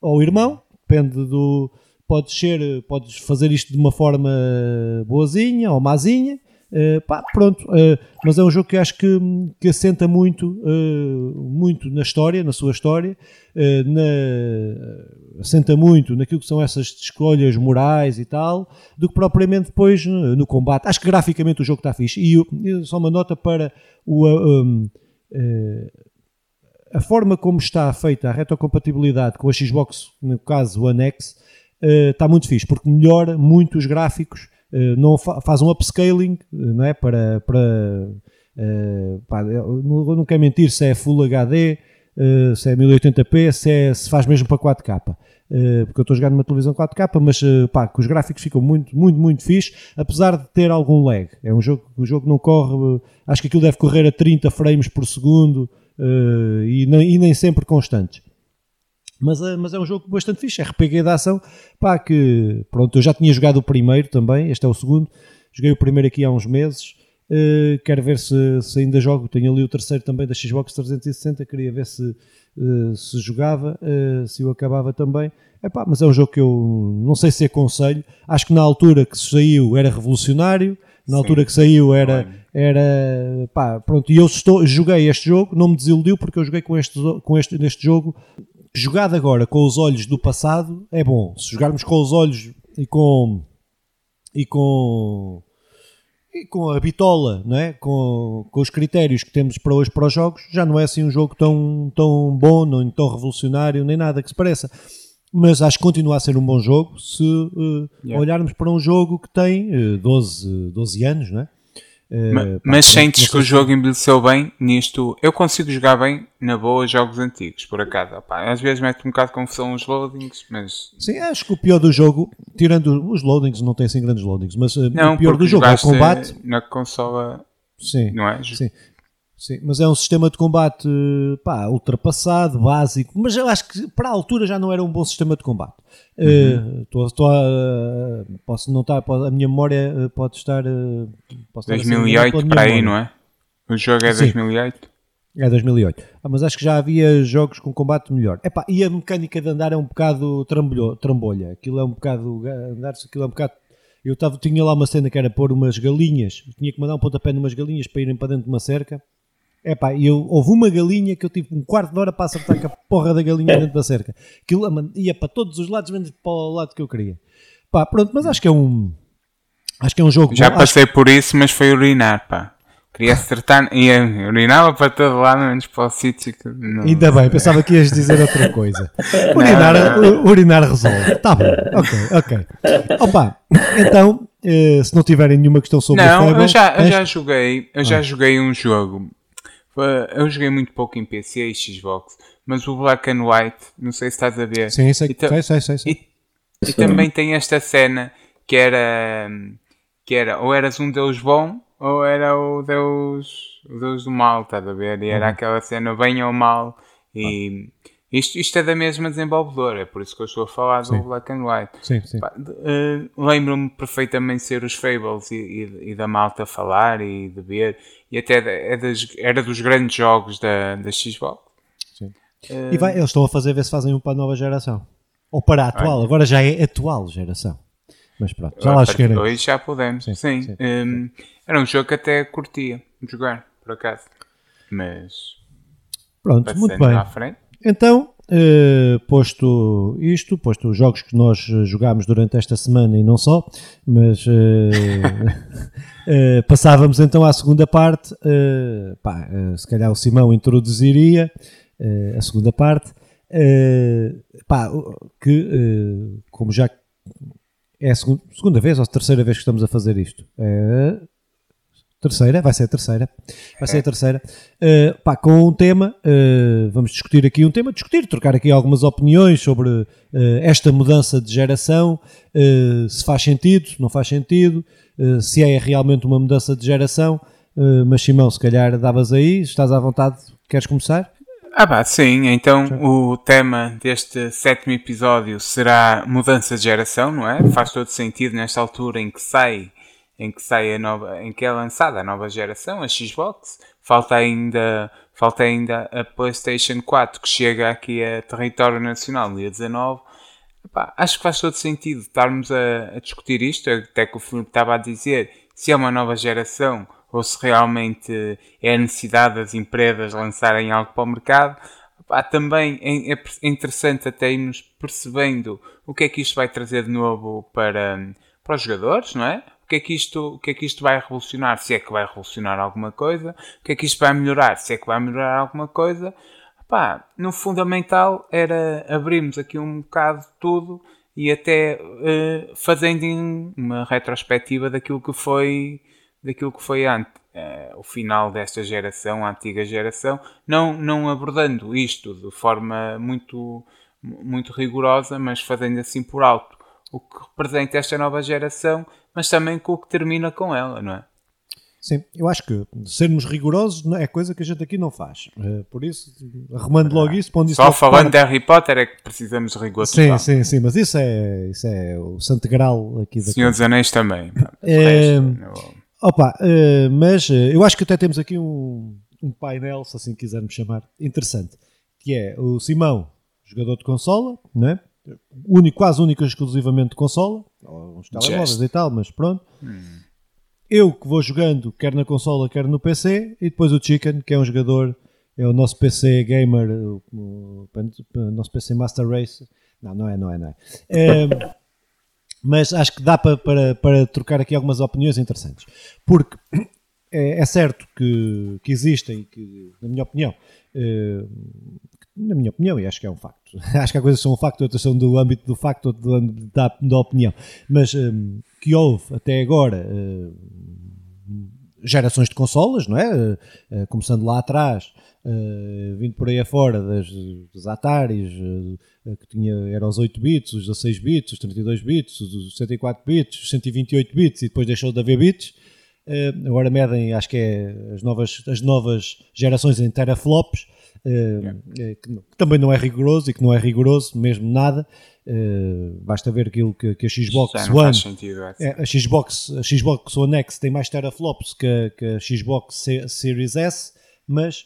Speaker 1: ou irmão, depende do, podes ser, podes fazer isto de uma forma boazinha ou mazinha, Uh, pá, pronto, uh, mas é um jogo que acho que, que assenta muito, uh, muito na história, na sua história, na, assenta muito naquilo que são essas escolhas morais e tal, do que propriamente depois no, no combate. Acho que graficamente o jogo está fixe. E só uma nota para o, um, a forma como está feita a retrocompatibilidade com a Xbox, no caso o Anex, está muito fixe, porque melhora muito os gráficos eh, não fa faz um upscaling, eh, não é? Para, para pá, não, não quero mentir se é Full HD, uh, se é 1080p, se, é, se faz mesmo para 4K. Uh, porque eu estou jogar numa televisão 4K, mas pá, que os gráficos ficam muito, muito, muito fixe, apesar de ter algum lag. É um jogo o jogo não corre, acho que aquilo deve correr a 30 frames por segundo e, e nem sempre constantes. Mas, é, mas é um jogo bastante fixe, RPG da ação, pá, que pronto, eu já tinha jogado o primeiro também, este é o segundo, joguei o primeiro aqui há uns meses, uh, quero ver se, se, ainda jogo, tenho ali o terceiro também da Xbox 360, queria ver se, uh, se jogava, uh, se eu acabava também, Epá, mas é um jogo que eu não sei se aconselho, acho que na altura que saiu era revolucionário, na Sim, altura que saiu era, era pá, pronto, e eu estou, joguei este jogo, não me desiludiu porque eu joguei com este, com este, neste jogo jogado agora com os olhos do passado é bom. Se jogarmos com os olhos e com e com e com a bitola, não é? com, com os critérios que temos para hoje para os jogos, já não é assim um jogo tão, tão bom, nem tão revolucionário, nem nada que se pareça. Mas acho que continua a ser um bom jogo se uh, yeah. olharmos para um jogo que tem uh, 12, 12 anos, não é?
Speaker 3: Mas, uh, mas sentes que o jogo envelheceu bem nisto? Eu consigo jogar bem na boa jogos antigos, por acaso. Às vezes mete um bocado de confusão os loadings, mas.
Speaker 1: Sim, acho que o pior do jogo, tirando os loadings, não tem assim grandes loadings, mas uh, não, o pior do jogo é o combate.
Speaker 3: Na consola.
Speaker 1: Sim,
Speaker 3: não é?
Speaker 1: Sim. Sim, mas é um sistema de combate pá, ultrapassado, básico, mas eu acho que para a altura já não era um bom sistema de combate. Uhum. Uh, tô, tô, uh, posso não estar, a minha memória uh, pode estar. Uh,
Speaker 3: 2008 assim, para aí, não é? O jogo é Sim. 2008?
Speaker 1: É 2008. Ah, mas acho que já havia jogos com combate melhor. Epá, e a mecânica de andar é um bocado trambolho, trambolha. Aquilo é um bocado. Andar aquilo é um bocado. Eu tava, tinha lá uma cena que era pôr umas galinhas, tinha que mandar um pontapé numas galinhas para irem para dentro de uma cerca é pá, eu, houve uma galinha que eu tive um quarto de hora para acertar com a porra da galinha dentro da cerca. Aquilo ia para todos os lados, menos para o lado que eu queria. Pá, pronto, mas acho que é um. Acho que é um jogo.
Speaker 3: Já
Speaker 1: bom.
Speaker 3: passei acho... por isso, mas foi urinar, pá. Queria acertar e urinava para todo lado, menos para o sítio que.
Speaker 1: Não... Ainda bem, pensava que ias dizer outra coisa. Urinar, não, não. urinar resolve. Tá bom, ok, ok. Opa, então, eh, se não tiverem nenhuma questão sobre
Speaker 3: não, o Não, eu já, eu já joguei, eu já ah. joguei um jogo eu joguei muito pouco em PC e Xbox, mas o Black and White, não sei se estás a ver.
Speaker 1: Sim, sei, e sei, sei, sei, sei.
Speaker 3: E, e também tem esta cena que era, que era ou eras um deus bom ou era o deus, o deus do mal, estás a ver? E era uhum. aquela cena bem ou mal. E ah. Isto, isto é da mesma desenvolvedora, é por isso que eu estou a falar do sim. Black and White.
Speaker 1: Sim, sim.
Speaker 3: Uh, Lembro-me perfeitamente de ser os Fables e, e, e, da malta falar e de ver e até é das, era dos grandes jogos da, da Xbox.
Speaker 1: Sim. Uh, e vai, eles estão a fazer ver se fazem um para a nova geração. Ou para a atual, agora já é atual geração. Mas pronto, já lá chegarei.
Speaker 3: Hoje já podemos, sim. sim. sim. Um, era um jogo que até curtia jogar, por acaso. Mas.
Speaker 1: Pronto, muito bem. Então, Uh, posto isto, posto os jogos que nós jogámos durante esta semana e não só, mas uh, passávamos então à segunda parte. Pá, se calhar o Simão introduziria a segunda parte, pá, que como já é a segunda, segunda vez ou a terceira vez que estamos a fazer isto, terceira, vai ser a terceira. Vai ser a terceira. Uh, pá, com um tema, uh, vamos discutir aqui um tema, discutir, trocar aqui algumas opiniões sobre uh, esta mudança de geração, se faz sentido, não faz sentido, se é realmente uma mudança de geração. mas Simão, se calhar davas aí, estás à vontade, queres começar?
Speaker 3: Ah, pá, sim. Então sim. o tema deste sétimo episódio será mudança de geração, não é? Faz todo sentido nesta altura em que sai, em que sai a nova, em que é lançada a nova geração, a Xbox. Falta ainda, falta ainda a PlayStation 4 que chega aqui a território nacional dia 19. Epá, acho que faz todo sentido estarmos a, a discutir isto, até que o Filipe estava a dizer se é uma nova geração ou se realmente é a necessidade das empresas lançarem algo para o mercado. também é, é interessante até irmos percebendo o que é que isto vai trazer de novo para, para os jogadores, não é? Que, é que isto, o que é que isto vai revolucionar? Se é que vai revolucionar alguma coisa? O que é que isto vai melhorar? Se é que vai melhorar alguma coisa? Pá, no fundamental era abrirmos aqui um bocado tudo e até uh, fazendo uma retrospectiva daquilo que foi daquilo que foi antes, uh, o final desta geração, a antiga geração, não, não abordando isto de forma muito, muito rigorosa, mas fazendo assim por alto o que representa esta nova geração, mas também com o que termina com ela, não é?
Speaker 1: Sim, eu acho que sermos rigorosos é coisa que a gente aqui não faz. Uh, por isso, arrumando logo isso,
Speaker 3: pondo isso Só falando de Harry Potter é que precisamos de rigor
Speaker 1: Sim, total. sim, sim, mas isso é, isso é o santo grau aqui da
Speaker 3: Senhor dos Anéis também. É,
Speaker 1: Opa, uh, mas eu acho que até temos aqui um, um painel, se assim quisermos chamar, interessante, que é o Simão, jogador de consola, não é? Único, quase único exclusivamente de consola, uns telemóveis e tal, mas pronto. Hum. Eu que vou jogando quer na consola, quer no PC, e depois o Chicken, que é um jogador, é o nosso PC gamer, o, o, o nosso PC Master Race. Não, não é, não é, não é. é mas acho que dá para, para, para trocar aqui algumas opiniões interessantes. Porque é, é certo que, que existem, que, na minha opinião, eh, na minha opinião, e acho que é um facto, acho que há coisas que são um facto, outras são do âmbito do facto, outras do âmbito da, da opinião, mas eh, que houve até agora eh, gerações de consolas, não é? começando lá atrás, vindo por aí afora das, dos Ataris, que tinha, era os 8 bits, os 16 bits, os 32 bits, os 64 bits, os 128 bits e depois deixou de haver bits. Uh, agora medem, acho que é as novas, as novas gerações em teraflops, uh. Que, que, também não é rigoroso e que não é rigoroso mesmo nada. Uh, basta ver aquilo que, que a Xbox One,
Speaker 3: sentido,
Speaker 1: é, a Xbox, a Xbox One X tem mais teraflops que, que a Xbox C, Series S, mas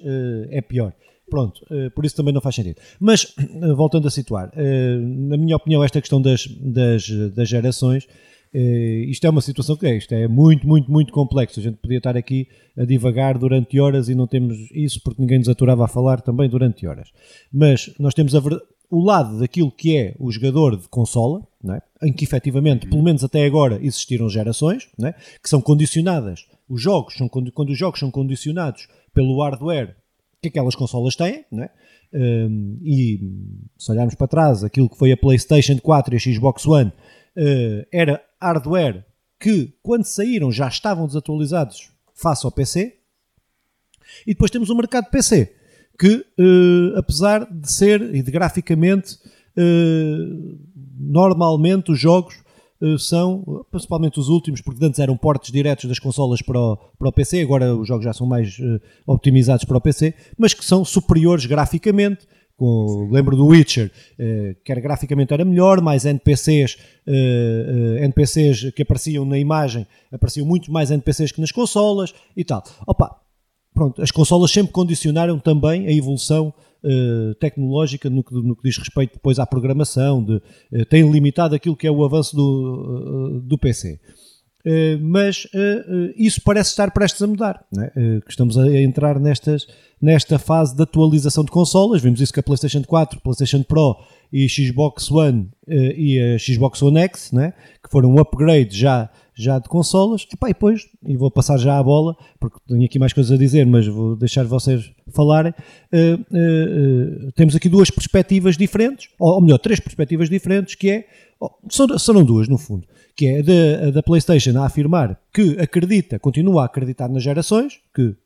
Speaker 1: é pior. Pronto, uh, por isso também não faz sentido. Mas, uh, voltando a situar, uh, na minha opinião, esta questão das, das, das gerações, isto é uma situação que é, isto é muito, muito, muito complexo. A gente podia estar aqui a divagar durante horas e não temos isso porque ninguém nos aturava a falar também durante horas. Mas nós temos a o lado daquilo que é o jogador de consola, é? em que efetivamente, pelo menos até agora, existiram gerações, é? que são condicionadas, os jogos, são, quando os jogos são condicionados pelo hardware que aquelas consolas têm, não é? Um, e se olharmos para trás, aquilo que foi a PlayStation 4 e a Xbox One uh, era hardware que, quando saíram, já estavam desatualizados face ao PC. E depois temos o mercado PC, que, uh, apesar de ser e de graficamente, uh, normalmente os jogos eh, são, principalmente os últimos, porque antes eram portes diretos das consolas para o, para o PC, agora os jogos já são mais uh, optimizados para o PC, mas que são superiores graficamente. Com, lembro do Witcher, uh, que era, graficamente era melhor, mais NPCs, uh, NPCs que apareciam na imagem, apareciam muito mais NPCs que nas consolas e tal. Opa, pronto, as consolas sempre condicionaram também a evolução tecnológica no que, no que, diz respeito depois à programação, de, tem limitado aquilo que é o avanço do, do PC. Mas isso parece estar prestes a mudar, é? que estamos a entrar nestas, nesta fase de atualização de consolas, vimos isso com a PlayStation 4, PlayStation Pro e Xbox One e a Xbox One X, é? que foram um upgrade já já de consolas. Epá, e depois, e vou passar já a bola, porque tenho aqui mais coisas a dizer, mas vou deixar vocês falarem. Temos aqui duas perspectivas diferentes, ou, melhor, três perspectivas diferentes, que é, oh, são, serão duas no fundo, que é da, da PlayStation a afirmar que acredita, continua a acreditar nas gerações, que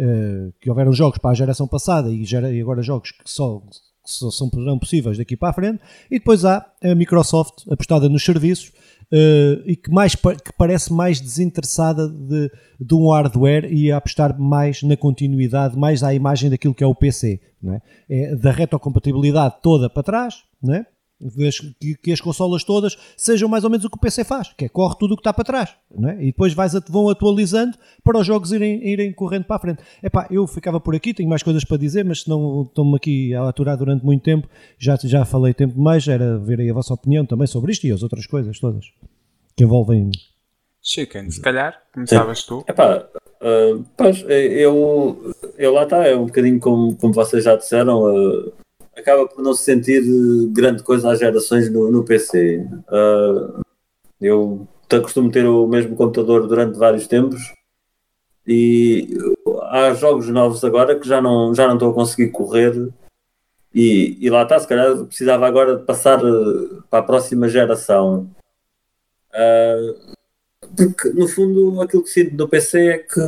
Speaker 1: Uh, que houveram jogos para a geração passada e, gera, e agora jogos que só, que só são possíveis daqui para a frente, e depois há a Microsoft apostada nos serviços uh, e que, mais, que parece mais desinteressada de, de um hardware e a apostar mais na continuidade, mais à imagem daquilo que é o PC, não é? é da retrocompatibilidade toda para trás, não é? Que, que, as consolas todas sejam mais ou menos o que o PC faz, que é corre tudo o que está para trás, não é? e depois vais, vão atualizando para os jogos irem, irem correndo para a frente. Epá, eu ficava por aqui, tenho mais coisas para dizer, mas se não estou-me aqui a aturar durante muito tempo, já, já falei tempo demais, era ver aí a vossa opinião também sobre isto e as outras coisas todas que envolvem.
Speaker 3: Chicken, se calhar, começavas tu.
Speaker 2: Epá, uh, pois, eu, eu lá está, é um bocadinho como, como vocês já disseram. Uh, acaba por não se sentir grande coisa às gerações no, no PC. Uh, eu costumo ter o mesmo computador durante vários tempos e há jogos novos agora que já não, já não estou a conseguir correr e, e lá está, se calhar precisava agora de passar ah, para a próxima geração. Uh, porque no fundo aquilo que sinto no PC é que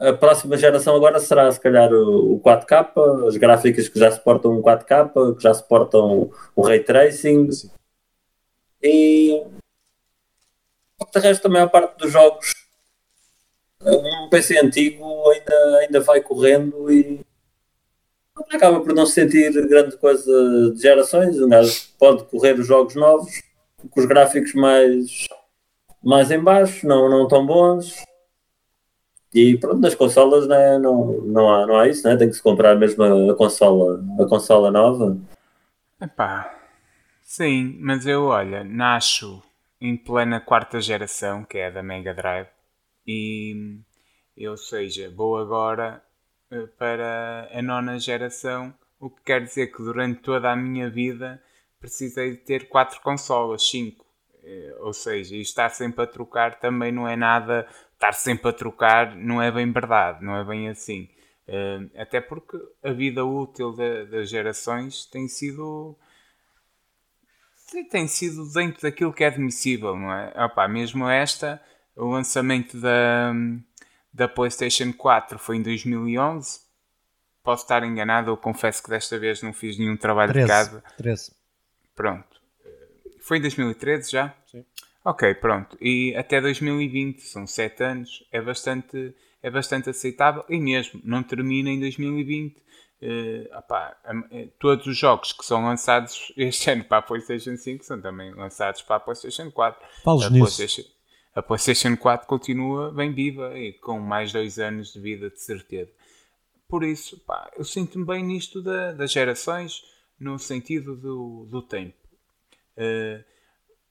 Speaker 2: a próxima geração agora será se calhar o 4K, as gráficas que já suportam o 4K, que já suportam o Ray Tracing. Sim. E de resto a maior parte dos jogos um PC antigo ainda, ainda vai correndo e acaba por não se sentir grande coisa de gerações. Um gajo pode correr os jogos novos com os gráficos mais, mais em baixo, não, não tão bons e pronto, nas consolas né, não, não, há, não há isso, né? tem que se comprar mesmo a, consola, a consola nova.
Speaker 3: Epá, sim, mas eu olha, nasço em plena quarta geração, que é a da Mega Drive, e ou seja, vou agora eh, para a nona geração, o que quer dizer que durante toda a minha vida precisei de ter quatro consolas, cinco. Eh, ou seja, estar sempre a trocar também não é nada estar sempre a trocar não é bem verdade, não é bem assim. Uh, até porque a vida útil das gerações tem sido tem sido dentro daquilo que é admissível, não é? Opa, mesmo esta, o lançamento da, da PlayStation 4 foi em 2011. Posso estar enganado, eu confesso que desta vez não fiz nenhum trabalho 13, de casa.
Speaker 1: 13.
Speaker 3: Pronto. Foi em 2013 já?
Speaker 1: Sim.
Speaker 3: Ok, pronto. E até 2020, são 7 anos, é bastante, é bastante aceitável e mesmo não termina em 2020. Uh, opá, eh, todos os jogos que são lançados este ano para a PlayStation 5 são também lançados para a PlayStation 4.
Speaker 1: a PlayStation,
Speaker 3: a PlayStation 4 continua bem viva e com mais dois anos de vida de certeza. Por isso, pá, eu sinto-me bem nisto da, das gerações, no sentido do, do tempo. Uh,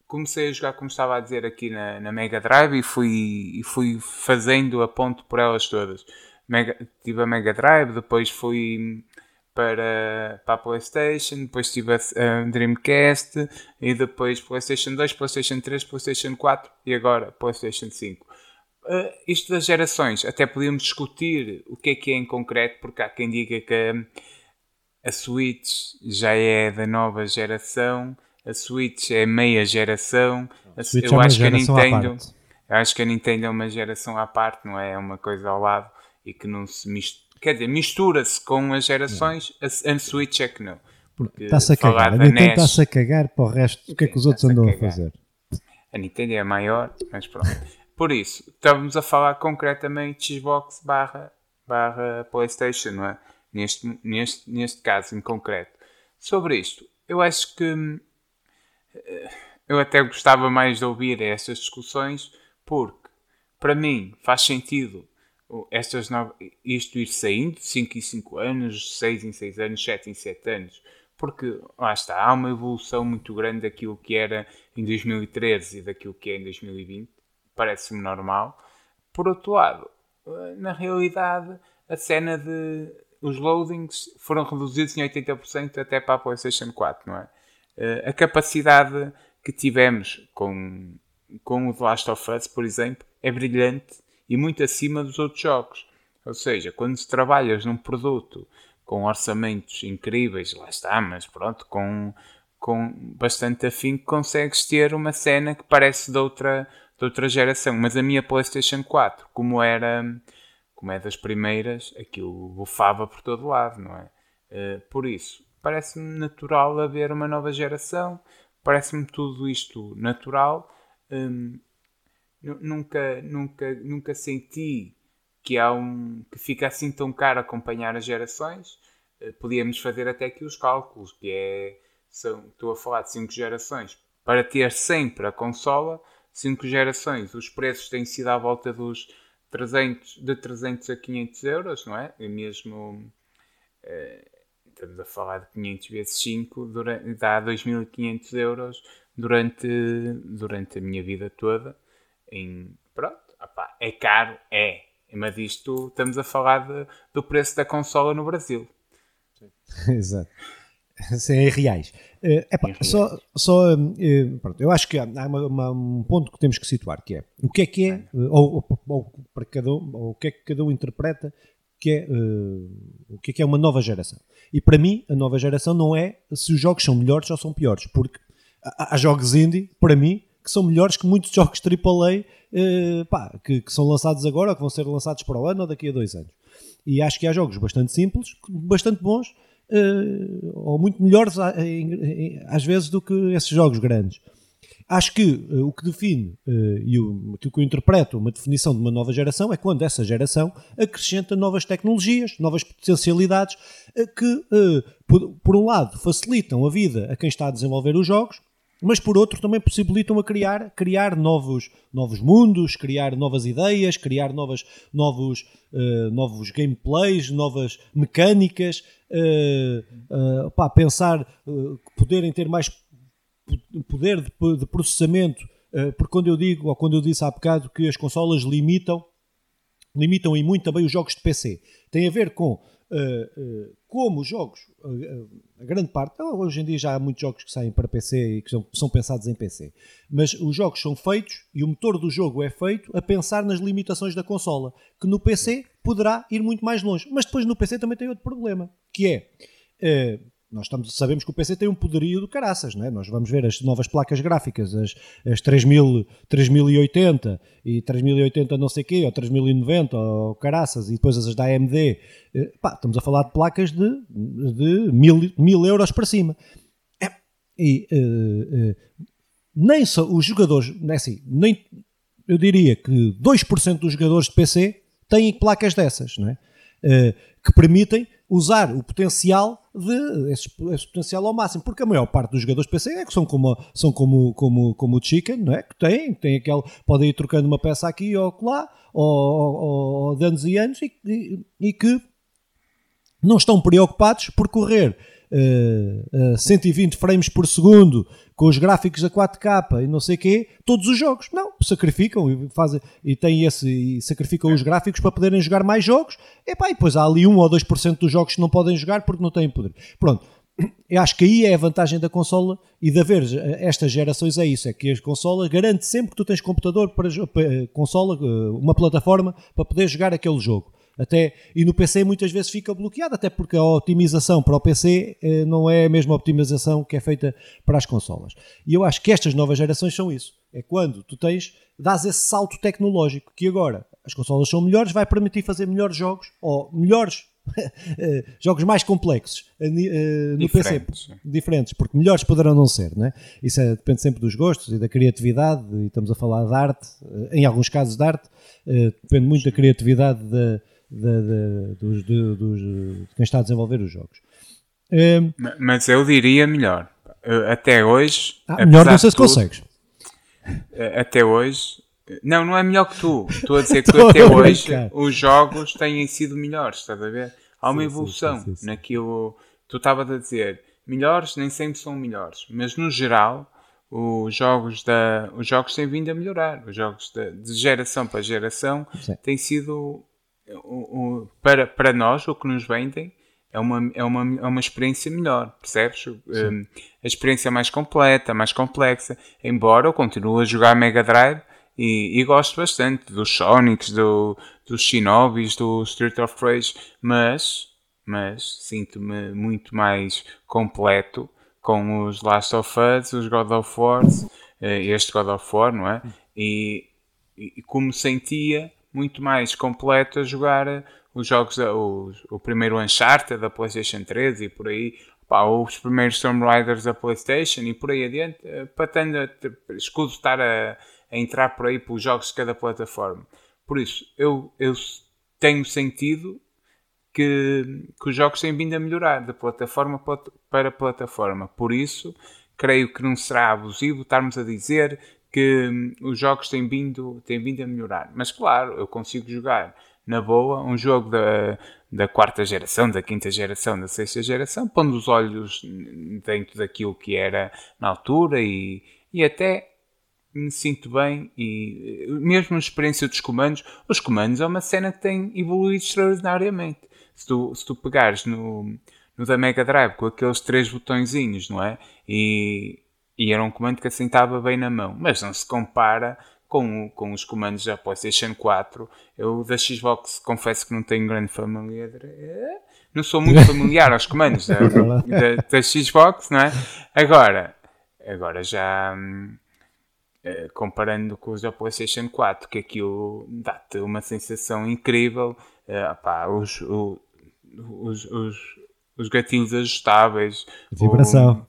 Speaker 3: comecei a jogar, como estava a dizer, aqui na, na Mega Drive e fui, e fui fazendo a ponte por elas todas. Mega, tive a Mega Drive, depois fui para, para a PlayStation, depois tive a, a Dreamcast e depois PlayStation 2, PlayStation 3, PlayStation 4 e agora PlayStation 5. Uh, isto das gerações, até podíamos discutir o que é que é em concreto, porque há quem diga que a Switch já é da nova geração a Switch é meia geração. A,
Speaker 1: Switch eu é acho que a Nintendo.
Speaker 3: Acho que a Nintendo é uma geração à parte, não é? É uma coisa ao lado e que não se mistura. Quer dizer, mistura-se com as gerações, a, a Switch é que não.
Speaker 1: Está-se a cagar. A Nintendo está-se a cagar para o resto. O que é que os outros andam a, a fazer?
Speaker 3: A Nintendo é a maior, mas pronto. Por isso, estávamos a falar concretamente Xbox barra, barra Playstation, não é? Neste, neste, neste caso em concreto. Sobre isto, eu acho que eu até gostava mais de ouvir estas discussões porque, para mim, faz sentido estas isto ir saindo de 5 em 5 anos, 6 em 6 anos, 7 em 7 anos, porque lá está, há uma evolução muito grande daquilo que era em 2013 e daquilo que é em 2020, parece-me normal. Por outro lado, na realidade, a cena de os loadings foram reduzidos em 80% até para a PlayStation 4, não é? Eh, a capacidade que tivemos com, com o The Last of Us, por exemplo, é brilhante e muito acima dos outros jogos. Ou seja, quando trabalhas num produto com orçamentos incríveis, lá está, mas pronto, com, com bastante afinco, consegues ter uma cena que parece de outra, de outra geração. Mas a minha PlayStation 4, como era como é das primeiras, aquilo bufava por todo lado, não é? Uh, por isso, parece-me natural haver uma nova geração, parece-me tudo isto natural. Um, nunca, nunca, nunca senti que há um que fica assim tão caro acompanhar as gerações. Uh, podíamos fazer até aqui os cálculos, que é são, estou a falar de 5 gerações. Para ter sempre a consola, 5 gerações, os preços têm sido à volta dos 300, de 300 a 500 euros, não é? E mesmo uh, estamos a falar de 500 vezes 5, durante, dá 2.500 euros durante, durante a minha vida toda. Em, pronto, opa, é caro, é. Mas isto estamos a falar de, do preço da consola no Brasil.
Speaker 1: Exato. Em reais. Uh, epá, reais. Só, só uh, pronto, eu acho que há uma, uma, um ponto que temos que situar, que é o que é que é, uh, ou, ou, ou, para cada um, ou o que é que cada um interpreta que é, o que é que é uma nova geração. E para mim, a nova geração não é se os jogos são melhores ou são piores, porque há, jogos indie, para mim, que são melhores que muitos jogos AAA pá, que, que são lançados agora ou que vão ser lançados para o ano ou daqui a dois anos. E acho que há jogos bastante simples, bastante bons, uh, ou muito melhores às vezes do que esses jogos grandes. Acho que uh, o que define uh, e o, aquilo que eu interpreto uma definição de uma nova geração é quando essa geração acrescenta novas tecnologias, novas potencialidades que, por, por um lado, facilitam a vida a quem está a desenvolver os jogos mas por outro também possibilitam a criar, criar novos, novos mundos, criar novas ideias, criar novas, novos, uh, novos gameplays, novas mecânicas, uh, uh, pá, pensar poderem ter mais poder de, de processamento, porque quando eu digo, ou quando eu disse há bocado que as consolas limitam, limitam e muito também os jogos de PC, tem a ver com como os jogos, a, a, grande parte, hoje em dia já há muitos jogos que saem para PC e que são, são, pensados em PC, mas os jogos são feitos e o motor do jogo é feito a pensar nas limitações da consola, que no PC poderá ir muito mais longe. Mas depois no PC também tem outro problema, que é. Nós estamos, sabemos que o PC tem um poderio do caraças, não é? Nós vamos ver as novas placas gráficas, as, as 3000, 3080 e 3080 não sei quê, ou 3090 ou caraças, e depois as da AMD. Eh, pá, estamos a falar de placas de, de mil, mil euros para cima. É, e uh, uh, nem só os jogadores, é assim, nem, eu diria que 2% dos jogadores de PC têm placas dessas, não é? Que permitem usar o potencial de esse, esse, potencial ao máximo, porque a maior parte dos jogadores PC é que são como são como como como o Chicken, não é? Que tem, tem aquele podem ir trocando uma peça aqui ou lá, ou, ou, ou de anos e anos e, e que não estão preocupados por correr uh, uh, 120 frames por segundo com os gráficos a 4K e não sei o quê, todos os jogos. Não, sacrificam e fazem e têm esse e sacrificam os gráficos para poderem jogar mais jogos. E, pá, e depois há ali 1 ou 2% dos jogos que não podem jogar porque não têm poder. Pronto. Eu acho que aí é a vantagem da consola e de haver estas gerações é isso, é que a consola garante sempre que tu tens computador para, para consola, eh, uma plataforma para poder jogar aquele jogo. Até, e no PC muitas vezes fica bloqueado, até porque a otimização para o PC eh, não é a mesma optimização que é feita para as consolas. E eu acho que estas novas gerações são isso. É quando tu tens, dás esse salto tecnológico, que agora as consolas são melhores, vai permitir fazer melhores jogos, ou melhores eh, jogos mais complexos uh, no diferentes. PC, diferentes, porque melhores poderão não ser, né? Isso é, depende sempre dos gostos e da criatividade, e estamos a falar de arte, em alguns casos de arte, depende muito da criatividade da de, de, dos, de, dos, de quem está a desenvolver os jogos.
Speaker 3: Um, Mas eu diria melhor. Até hoje.
Speaker 1: Ah, melhor não sei se tudo, consegues.
Speaker 3: Até hoje. Não, não é melhor que tu. Estou a dizer que até hoje os jogos têm sido melhores, estás a ver? Há uma sim, evolução sim, sim, naquilo. Tu estavas a dizer, melhores nem sempre são melhores, mas no geral os jogos, da, os jogos têm vindo a melhorar. Os jogos de, de geração para geração têm sido o, o, para, para nós, o que nos vendem é uma, é uma, é uma experiência melhor, percebes? Um, a experiência mais completa, mais complexa. Embora eu continue a jogar Mega Drive e, e gosto bastante dos Sonics, do, dos Shinobis, do Street of Rage, mas, mas sinto-me muito mais completo com os Last of Us, os God of War, eh, este God of War, não é? E, e como sentia muito mais completo a jogar os jogos, os, o primeiro Uncharted da PlayStation 3 e por aí, pá, os primeiros Tomb Raiders da PlayStation e por aí adiante, eh, para tendo, escudo estar a, a, entrar por aí pelos jogos de cada plataforma. Por isso, eu, eu tenho sentido que, que os jogos têm vindo a melhorar de plataforma para plataforma. Por isso, creio que não será abusivo estarmos a dizer que hum, os jogos têm vindo, têm vindo a melhorar. Mas claro, eu consigo jogar na boa, um jogo da, da quarta geração, da quinta geração, da sexta geração, pondo os olhos dentro daquilo que era na altura e, e até me sinto bem e mesmo a experiência dos comandos, os comandos é uma cena que tem evoluído extraordinariamente. Se tu, se tu pegares no, no da Mega Drive com aqueles três botõezinhos, não é? E, e era um comando que assentava bem na mão, mas não se compara com, com os comandos da PlayStation 4. Eu da Xbox confesso que não tenho grande familiar. Não sou muito familiar aos comandos da, da, da, Xbox, não é? Agora, agora já eh, comparando com os da PlayStation 4, que aquilo dá-te uma sensação incrível. Uh, pá, os, os, os, os gatilhos ajustáveis.
Speaker 1: Vibração.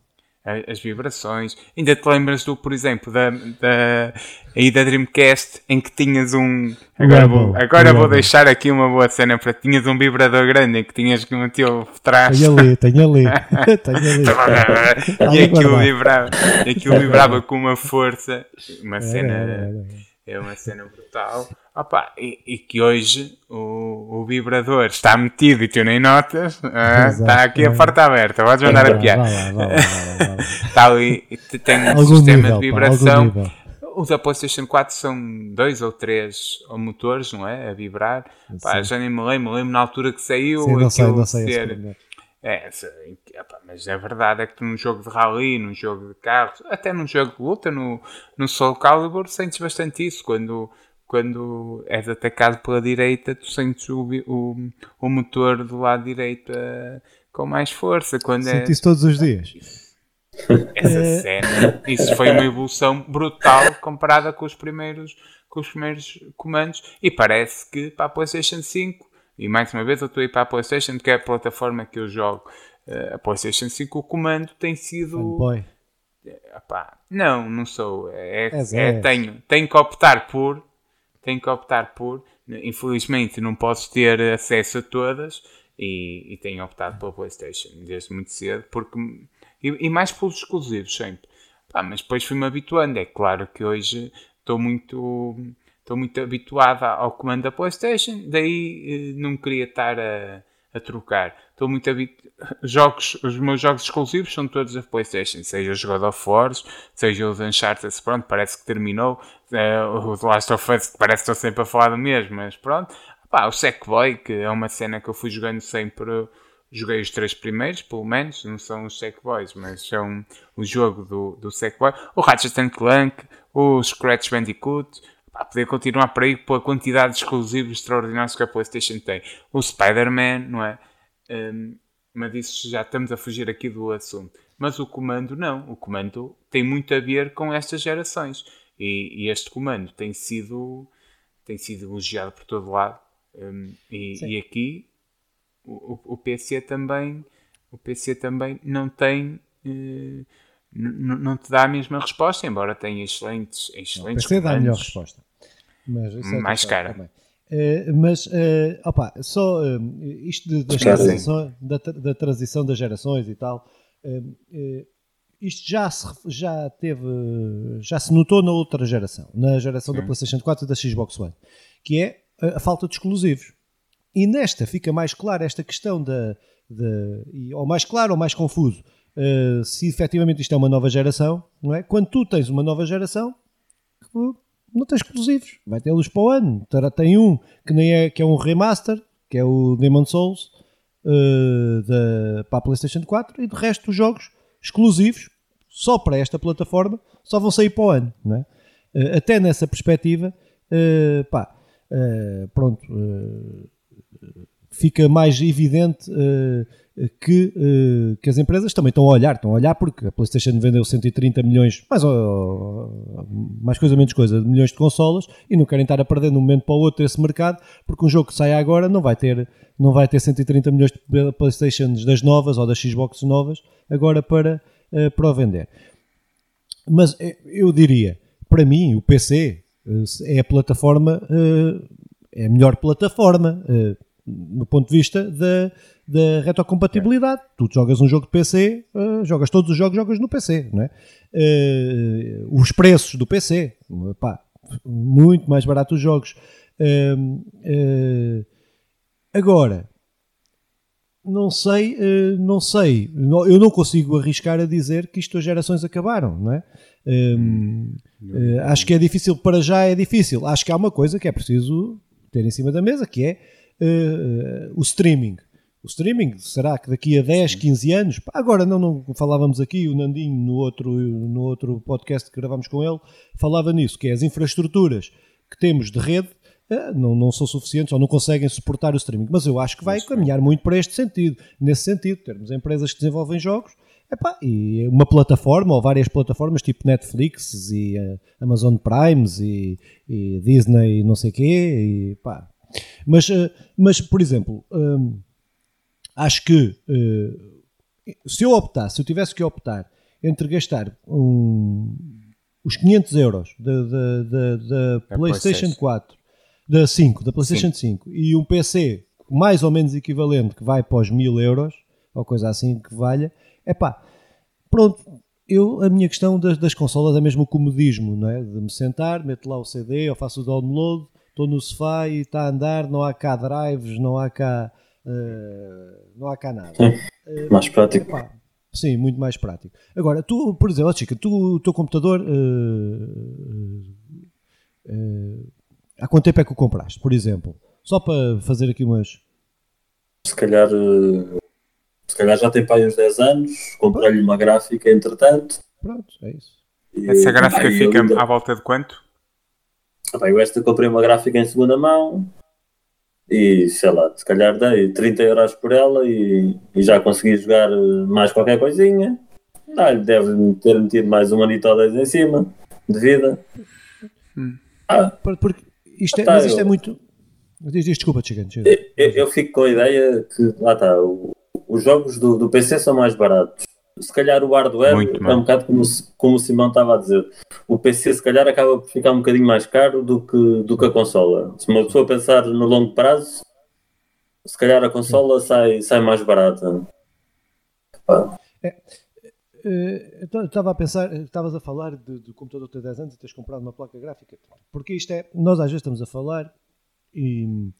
Speaker 3: As vibrações. Ainda te lembras do, por exemplo, da, da, aí da Dreamcast em que tinhas um. Agora, vou, agora vou deixar aqui uma boa cena para tinhas um vibrador grande em que tinhas que meter o trás.
Speaker 1: Tenho ali, tenho ali. tenho
Speaker 3: ali. e aquilo vibrava, aquilo vibrava com uma força, uma cena. É uma cena brutal. Opa, e, e, que hoje o, o, vibrador está metido e tu nem notas, ah, está aqui a porta aberta, podes mandar a piar. Está ali, tem um algum sistema nível, de vibração. Pá, os da PlayStation 4 são dois ou três motores, não é? A vibrar. Pá, já nem me lembro, me lembro na altura que saiu.
Speaker 1: Sim, não sei, não sei
Speaker 3: ser, é, mas a verdade é que num jogo de rally, num jogo de carros, até num jogo de luta, no, no Soul Calibur, sentes bastante isso. Quando, quando és atacado pela direita, tu sentes o, o, o motor do lado direito uh, com mais força. Quando
Speaker 1: é... isso todos os dias.
Speaker 3: Essa é. cena, isso foi uma evolução brutal comparada com os primeiros, com os primeiros comandos. E parece que para a PlayStation 5 e mais uma vez eu estou a ir para a PlayStation, que é a plataforma que eu jogo. Uh, a PlayStation 5, o comando tem sido.
Speaker 1: Fanboy.
Speaker 3: Epá, não, não sou. É, é, é, tenho, tenho que optar por. Tenho que optar por. Infelizmente não posso ter acesso a todas e, e tenho optado pela PlayStation desde muito cedo porque e, e mais pelos exclusivos sempre. Pá, mas depois fui-me habituando. É claro que hoje estou muito estou muito habituada ao comando da PlayStation, daí eh, não queria estar a, a trocar. Estou muito habituado. Jogos, os meus jogos exclusivos são todos da PlayStation, seja os God of War, seja os Uncharted, pronto, parece que terminou. Uh, o The Last of Us, parece que estou sempre a falar do mesmo, mas pronto. Pá, o Sackboy, que é uma cena que eu fui jogando sempre. Joguei os três primeiros, pelo menos, não são os Sackboys, mas são o jogo do, do Sackboy. O Ratchet Clank, o Scratch Bandicoot, Poder continuar por aí pela quantidade de exclusivos extraordinários que a PlayStation tem. O Spider-Man, não é? Um, mas isso já estamos a fugir aqui do assunto. Mas o comando não. O comando tem muito a ver com estas gerações. E, e este comando tem sido, tem sido elogiado por todo lado. Um, e, e, aqui o, o, PC também o PC também não tem uh, não te dá a mesma resposta, embora tenha excelentes, excelentes
Speaker 1: o PC dá a melhor resposta. Mas é
Speaker 3: mais cara.
Speaker 1: Uh, mas, uh, opa, só uh, isto de, das transições, da, da, transição das gerações e tal, isto já se, já teve, já se notou na outra geração, na geração Sim. da PlayStation 4 e da Xbox One, que é a, a, falta de exclusivos. E nesta fica mais clara esta questão da, de, ou mais claro ou mais confuso, se efetivamente isto é uma nova geração, não é? Quando tu tens uma nova geração, não tem exclusivos, vai tê-los para o ano. Tem um que, nem é, que é um remaster, que é o Demon Souls, uh, da, para a PlayStation 4 e de resto os jogos exclusivos só para esta plataforma só vão sair para o ano. Não é? uh, até nessa perspectiva, uh, pá, pronto, fica mais evidente que, uh, que as empresas também estão a olhar, estão a olhar porque a PlayStation vendeu 130 milhões, mais, mais coisa menos coisa, de milhões de consolas e não querem estar a perder de um momento para o outro esse mercado porque um jogo que sai agora não vai ter, não vai ter 130 milhões de PlayStations das novas ou das Xbox novas agora para, uh, para o vender. Mas eh, eu diria, para mim, o PC é a plataforma, é a melhor plataforma no ponto de vista da da retrocompatibilidade. É. Tu jogas um jogo de PC, uh, eh, jogas todos os jogos, jogas no PC, não é? Uh, os preços do PC, pá, muito mais barato os jogos. Uh, agora, não sei, não sei, eu não consigo arriscar a dizer que isto as gerações acabaram, não é? acho que é difícil, para já é difícil. Acho que há uma coisa que é preciso ter em cima da mesa, que é o streaming o streaming, será que daqui a 10, 15 anos, agora não, não falávamos aqui, o Nandinho no outro, no outro podcast que gravámos com ele, falava nisso, que é as infraestruturas que temos de rede eh, não, não são suficientes ou não conseguem suportar o streaming, mas eu acho que vai caminhar muito para este sentido, nesse sentido, termos empresas que desenvolvem jogos Epá, e uma plataforma ou várias plataformas tipo Netflix e uh, Amazon Primes e, e, Disney e não sei o quê e, pá. Mas, uh, mas por exemplo um, acho que uh, se eu optasse, se eu tivesse que optar entre gastar um, os 500 euros da, da PlayStation 4, da 5, da PlayStation Sim. 5 e um PC mais ou menos equivalente que vai para os 1000 euros ou coisa assim que valha, é pá, pronto. Eu, a minha questão das, das consolas é mesmo o comodismo, não é? De me sentar, meto lá o CD, eu faço o download, estou no sofá e está a andar, não há cá drives, não há cá Uh, não há cá nada.
Speaker 2: Uh, mais prático. Epá,
Speaker 1: sim, muito mais prático. Agora, tu, por exemplo, Chica, tu, o teu computador uh, há quanto tempo é que o compraste, por exemplo? Só para fazer aqui umas.
Speaker 2: Se calhar, se calhar já tem para aí uns 10 anos, comprei-lhe uma gráfica entretanto.
Speaker 1: Pronto, é isso.
Speaker 3: E, Essa gráfica fica ainda... à volta de quanto?
Speaker 2: Ah, eu esta comprei uma gráfica em segunda mão, e sei lá, se calhar dei 30 euros por ela e, e já consegui jogar mais qualquer coisinha. Ah, deve ter metido mais um anito ou dois em cima de vida.
Speaker 1: Hum. Ah, porque isto é, tá, mas isto é eu, é muito. Diz, diz desculpa, Chigante.
Speaker 2: Eu, eu, fico com a ideia que lá está, os jogos do, do PC são mais baratos se calhar o hardware é um bocado como, como o Simão estava a dizer. O PC se calhar acaba por ficar um bocadinho mais caro do que, do que a consola. Se uma pessoa pensar no longo prazo, se calhar a consola sai, sai mais barata.
Speaker 1: É, é estava a pensar, estavas a falar de, de computador ter 10 anos e teres comprado uma placa gráfica. Porque isto é, nós às vezes estamos a falar e,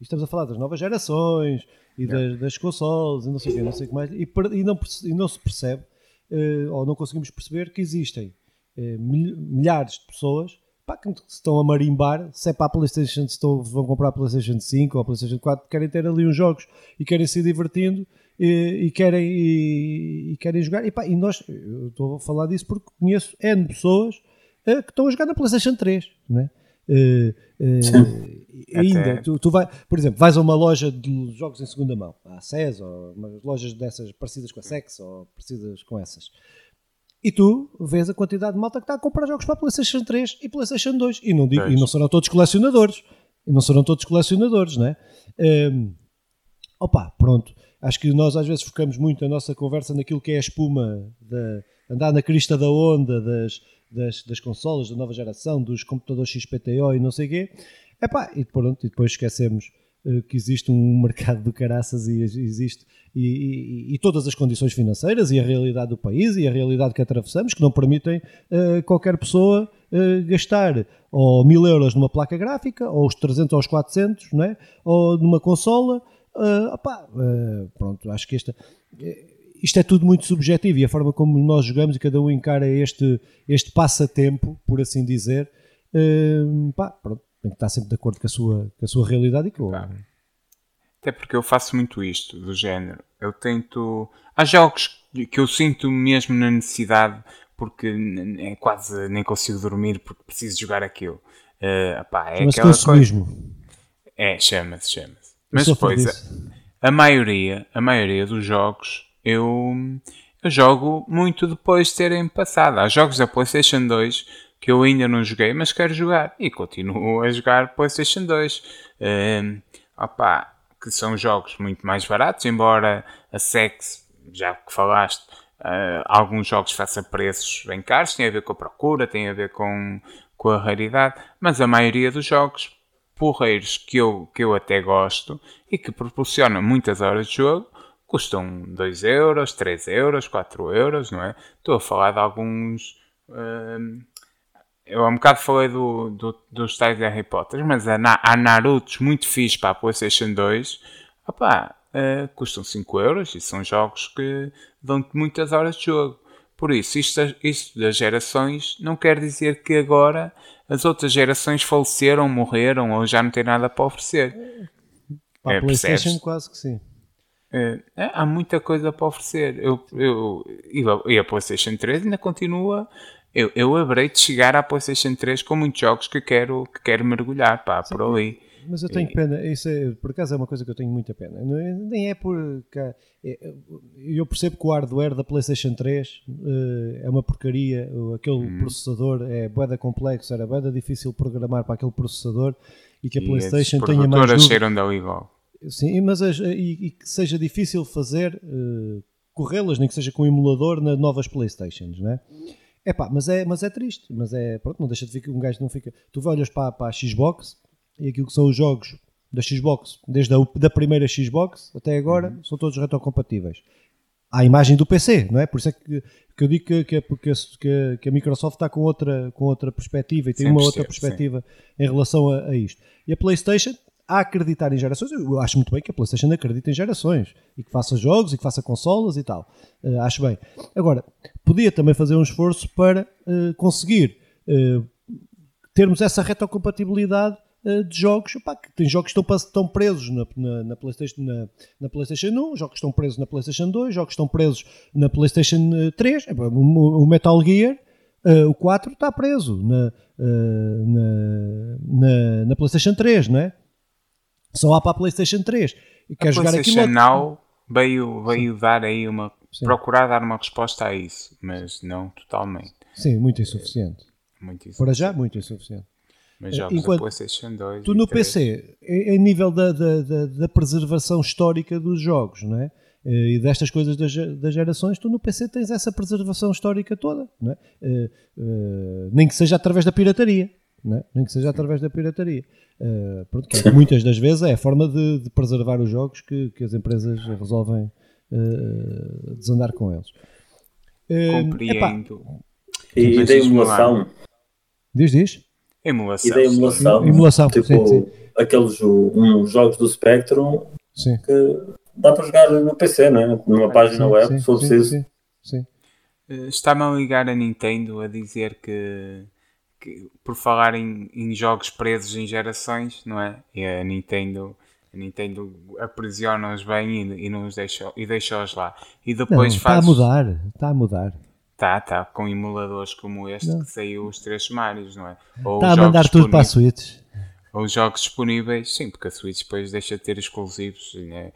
Speaker 1: e estamos a falar das novas gerações e das, das consoles e não sei o que, não sei o que mais, e, e, não, e não se percebe, uh, ou não conseguimos perceber que existem uh, milhares de pessoas pá, que estão a marimbar, se é para a Playstation, se estão, vão comprar a Playstation 5 ou a Playstation 4, querem ter ali uns jogos e querem se divertindo e, e querem, e, e, querem jogar. E, pá, e nós, eu estou a falar disso porque conheço N pessoas uh, que estão a jogar na Playstation 3, não é? Uh, uh, ainda, tu, tu vai, por exemplo, vais a uma loja de jogos em segunda mão, a SES, ou lojas dessas parecidas com a Sex, ou parecidas com essas, e tu vês a quantidade de malta que está a comprar jogos para a PlayStation 3 e PlayStation 2, e não, digo, e não serão todos colecionadores, e não serão todos colecionadores, não é? Um, ehm, opa, pronto. Acho que nós às vezes focamos muito a nossa conversa naquilo que é a espuma, de andar na crista da onda, das, das, das consolas da nova geração, dos computadores XPTO e não sei o quê. Epá, e, pronto, e depois esquecemos uh, que existe um mercado do caraças e existe e, e, e, todas as condições financeiras e a realidade do país e a realidade que atravessamos que não permitem uh, qualquer pessoa uh, gastar ou mil euros numa placa gráfica ou os 300 ou os 400 não é? ou numa consola uh, opá, pronto, acho que esta isto é tudo muito subjetivo e a forma como nós jogamos e cada um encara este, este passatempo, por assim dizer, uh, pá, pronto, tem que estar sempre de acordo com a sua, com a sua realidade e com, claro.
Speaker 3: Até porque eu faço muito isto, do género. Eu tento. Há jogos que eu sinto mesmo na necessidade, porque é quase nem consigo dormir porque preciso jogar aquilo. Uh, opá, é
Speaker 1: aquela consumismo.
Speaker 3: Coisa... É, chama-se, chama-se. Mas depois, a, a, maioria, a maioria dos jogos eu, eu jogo muito depois de terem passado. Há jogos da PlayStation 2 que eu ainda não joguei, mas quero jogar e continuo a jogar PlayStation 2. Uh, opá, que são jogos muito mais baratos, embora a Sex, já que falaste, uh, alguns jogos façam preços bem caros, tem a ver com a procura, tem a ver com, com a raridade, mas a maioria dos jogos porreiros que eu, que eu até gosto e que proporcionam muitas horas de jogo custam 2 euros, 3 euros, 4 euros, não é? Estou a falar de alguns. Uh, eu há um bocado falei do, do, dos tais de Harry Potter, mas há, há Narutos muito fixe para a PlayStation 2. Opá, uh, custam 5 euros e são jogos que dão-te muitas horas de jogo. Por isso, isto, isto das gerações não quer dizer que agora as outras gerações faleceram, morreram ou já não têm nada para oferecer.
Speaker 1: Para a é, PlayStation, percebes? quase que sim.
Speaker 3: É, há muita coisa para oferecer. Eu, eu, e a PlayStation 3 ainda continua eu, eu haverei de chegar à PlayStation 3 com muitos jogos que quero, que quero mergulhar, pá, Sim, por ali.
Speaker 1: Mas eu tenho e... pena, isso é, por acaso é uma coisa que eu tenho muita pena. É, nem é porque. É, eu percebo que o hardware da PlayStation 3 uh, é uma porcaria, aquele hum. processador é boeda complexo, era boeda difícil programar para aquele processador e que a e PlayStation tenha mais. As
Speaker 3: cheiram da igual.
Speaker 1: Sim, mas e, que seja difícil fazer uh, corrê-las, nem que seja com emulador nas novas PlayStations, não é? É pá, mas é, mas é triste. Mas é, pronto, não deixa de ficar, um gajo não fica. Tu olhas para, para a Xbox e aquilo que são os jogos da Xbox, desde a da primeira Xbox até agora, uhum. são todos retrocompatíveis. À imagem do PC, não é? Por isso é que, que eu digo que, que, que, que, a Microsoft está com outra, com outra perspectiva e tem uma outra perspectiva sim. em relação a, a isto. E a PlayStation a acreditar em gerações. Eu acho muito bem que a PlayStation acredite em gerações e que faça jogos e que faça consolas e tal. Uh, acho bem. Agora, podia também fazer um esforço para uh, conseguir uh, termos essa retrocompatibilidade de jogos. Que tem jogos que estão, estão presos na, na, na, PlayStation, na, na, PlayStation 1, jogos que estão presos na PlayStation 2, jogos que estão presos na PlayStation 3. O, o Metal Gear. Uh, o 4 está preso na, uh, na, na, na, PlayStation 3, não é? Só há para a PlayStation 3.
Speaker 3: E quer jogar PlayStation aquilo. Now veio, veio dar aí uma. Sim. procurar dar uma resposta a isso, mas não totalmente.
Speaker 1: Sim, muito insuficiente.
Speaker 3: Muito insuficiente.
Speaker 1: Para já, muito insuficiente.
Speaker 3: Mas jogos Enquanto PlayStation 2.
Speaker 1: Tu no 3. PC, em nível da, da, da, da, preservação histórica dos jogos, não é? Eh, e destas coisas das, das, gerações, tu no PC tens essa preservação histórica toda, não é? Uh, nem que seja através da pirataria, é? nem que seja através da pirataria. Uh, pronto, é muitas das vezes é a forma de, de preservar os jogos que, que as empresas resolvem uh, desandar com eles.
Speaker 3: Uh, Compreendo.
Speaker 2: E da emulação.
Speaker 1: Diz, diz.
Speaker 3: Emulação.
Speaker 2: E da emulação.
Speaker 1: Emulação,
Speaker 2: tipo,
Speaker 1: sim, sim.
Speaker 2: aqueles uns jogos do Spectrum sim. que dá para jogar no PC, não é? Numa página sim, web, se for preciso. Sim, sim.
Speaker 3: Está-me a ligar a Nintendo a dizer que que, por falar em, em, jogos presos em gerações, não é? E a Nintendo, a Nintendo aprisiona-os bem e, e, não os deixa, e deixa-os lá. E depois
Speaker 1: não,
Speaker 3: faz.
Speaker 1: Está a mudar, está a mudar.
Speaker 3: Tá, tá, com emuladores como este não. que saiu os três Marios, não é?
Speaker 1: Ou está a mandar tudo para a Switch.
Speaker 3: Ou jogos disponíveis, sim, porque a Switch depois deixa de ter exclusivos, né?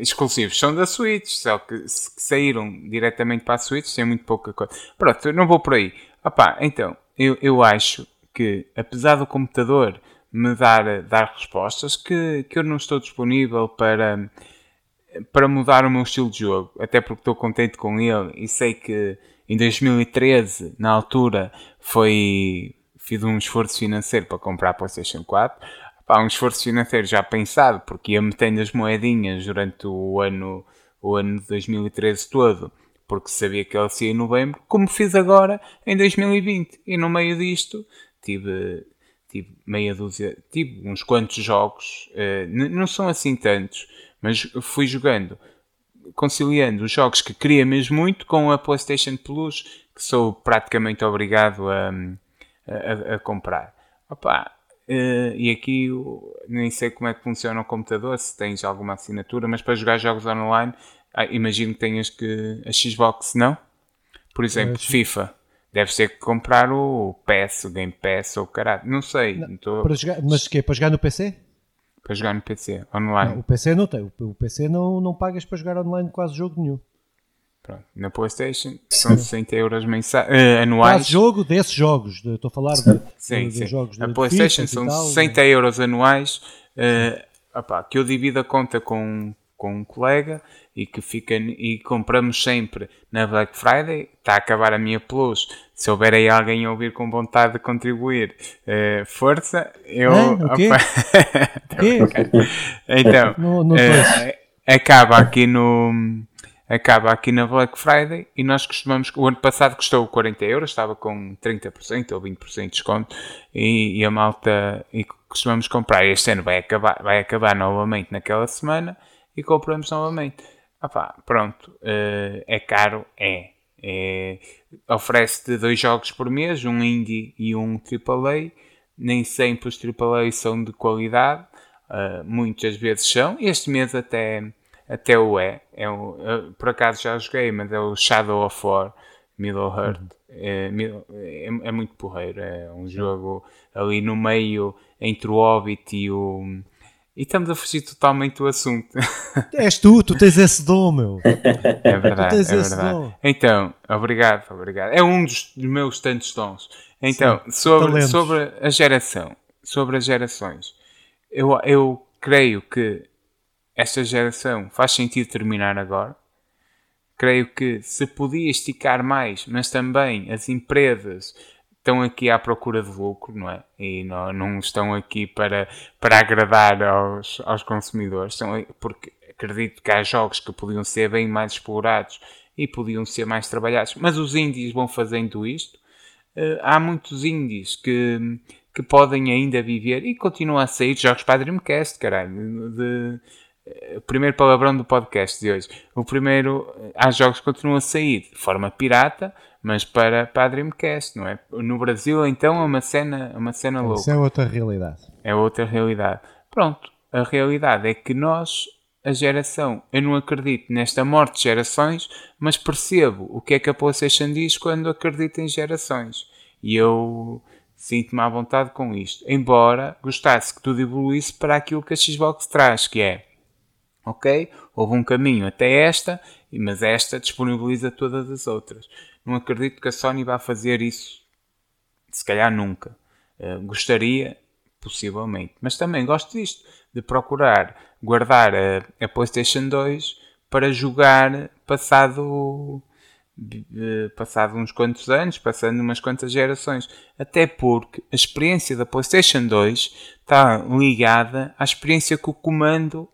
Speaker 3: Exclusivos são da Switch, só que saíram diretamente para a Switch, tem muito pouca coisa. Pronto, não vou por aí. Opá, então, eu, eu acho que, apesar do computador me dar, dar respostas, que, que eu não estou disponível para, para mudar o meu estilo de jogo, até porque estou contente com ele e sei que em 2013, na altura, foi fiz um esforço financeiro para comprar a PlayStation 4. Pá, um esforço financeiro já pensado, porque ia metendo as moedinhas durante o ano, o ano de 2013 todo porque sabia que ela se ia em novembro, como fiz agora em 2020. E no meio disto tive, tive meia dúzia, tive uns quantos jogos, uh, não são assim tantos, mas fui jogando, conciliando os jogos que queria mesmo muito com a PlayStation Plus, que sou praticamente obrigado a, a, a comprar. Opa, Uh, e aqui nem sei como é que funciona o computador, se tens alguma assinatura, mas para jogar jogos online, ah, imagino que tenhas que a Xbox, não? Por exemplo, FIFA. Deve ser que comprar o PS, o Game Pass ou o caralho. Não sei. Não,
Speaker 1: tô... para jogar, mas que é para jogar no PC?
Speaker 3: Para jogar no PC, online.
Speaker 1: Não, o PC não tem. O PC não, não pagas para jogar online quase jogo nenhum.
Speaker 3: Pronto. Na PlayStation são 60 euros mensais, uh, anuais.
Speaker 1: Quase jogo desses jogos. De, estou a falar de, sim, de, sim. jogos
Speaker 3: A PlayStation são tal, 60 né? euros anuais. Uh, opá, que eu divido a conta com, com um colega e que fica e compramos sempre na Black Friday. Está a acabar a minha plus. Se houver aí alguém a ouvir com vontade de contribuir, uh, força. Eu.
Speaker 1: Ah, o quê?
Speaker 3: o quê? então, não, não uh, acaba aqui no acaba aqui na Black Friday e nós costumamos, o ano passado custou 40 euros, estava com 30% ou 20% de desconto e, e, a malta, e costumamos comprar, este ano vai acabar, vai acabar novamente naquela semana e compramos novamente. Opa, pronto, uh, é caro, é. é Oferece-te dois jogos por mês, um indie e um AAA. Nem sempre os AAA são de qualidade, uh, muitas vezes são. Este mês até, até o é. é o, uh, por acaso já joguei, mas é o Shadow of War Middle Earth. Uhum. É, é, é, muito porreiro. É um jogo ali no meio entre o Hobbit e o e estamos a fugir totalmente do assunto.
Speaker 1: És tu, tu tens esse dom, meu.
Speaker 3: É verdade, é verdade. Então, obrigado, obrigado. É um dos meus tantos dons. Então, Sim, sobre, sobre a geração, sobre as gerações, eu, eu creio que esta geração faz sentido terminar agora. Creio que se podia esticar mais, mas também as empresas estão aqui à procura de lucro, não é? E não, não estão aqui para, para agradar aos, aos consumidores, estão, porque acredito que há jogos que podiam ser bem mais explorados e podiam ser mais trabalhados, mas os indies vão fazendo isto. Uh, há muitos indies que, que podem ainda viver e continuam a sair jogos para a Dreamcast, caralho. De, o primeiro palavrão do podcast de hoje. O primeiro, há jogos que continuam a sair de forma pirata, mas para, para a Dreamcast, não é? No Brasil, então, é uma cena, uma cena louca. Isso
Speaker 1: é outra realidade.
Speaker 3: É outra realidade. Pronto, a realidade é que nós, a geração, eu não acredito nesta morte de gerações, mas percebo o que é que a PlayStation diz quando acredita em gerações. E eu sinto-me à vontade com isto. Embora gostasse que tudo evoluísse para aquilo que a Xbox traz, que é ok, houve um caminho até esta, mas esta disponibiliza todas as outras. Não acredito que a Sony vá fazer isso. Se calhar nunca. Uh, gostaria, possivelmente. Mas também gosto disto, de procurar guardar a, a PlayStation 2 para jogar passado, uh, passado uns quantos anos, passando umas quantas gerações. Até porque a experiência da PlayStation 2 está ligada à experiência que o comando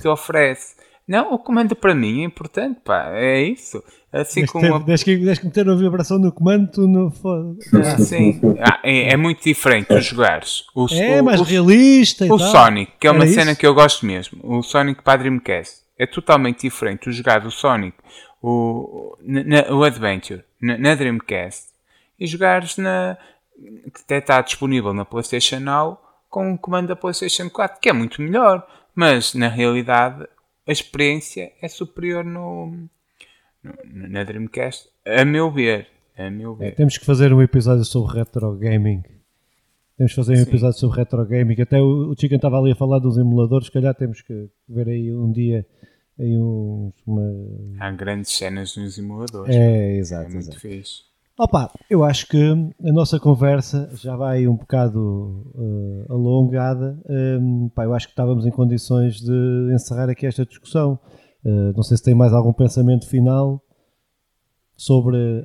Speaker 3: te oferece. Não, o comando para mim é importante, pá, é isso. Assim desde como.
Speaker 1: Ter, desde, que, desde que meter a vibração no comando, tu não foda.
Speaker 3: Ah, sim, ah, é, é, muito diferente tu jogares. O,
Speaker 1: é o, mais o, realista.
Speaker 3: O Sonic, que é uma cena isso? que eu gosto mesmo. O Sonic para Dreamcast é totalmente diferente. Tu jogares o Sonic, o, na, o Adventure, na, na Dreamcast e jogares na. que até está disponível na PlayStation Now com o comando da PlayStation 4, que é muito melhor. Mas na realidade a experiência é superior no, no na Dreamcast, a meu ver. A meu é, ver.
Speaker 1: É, temos que fazer um episódio sobre retro gaming. Temos que fazer um Sim. episódio sobre retro gaming. Até o, o Chicken estava ali a falar dos emuladores. Se calhar temos que ver aí um dia aí uns, uma...
Speaker 3: Há grandes cenas nos emuladores.
Speaker 1: É, exato. É
Speaker 3: muito
Speaker 1: exato.
Speaker 3: fixe.
Speaker 1: Opa, eu acho que a nossa conversa já vai um bocado uh, alongada. Um, pá, eu acho que estávamos em condições de encerrar aqui esta discussão. Uh, não sei se tem mais algum pensamento final sobre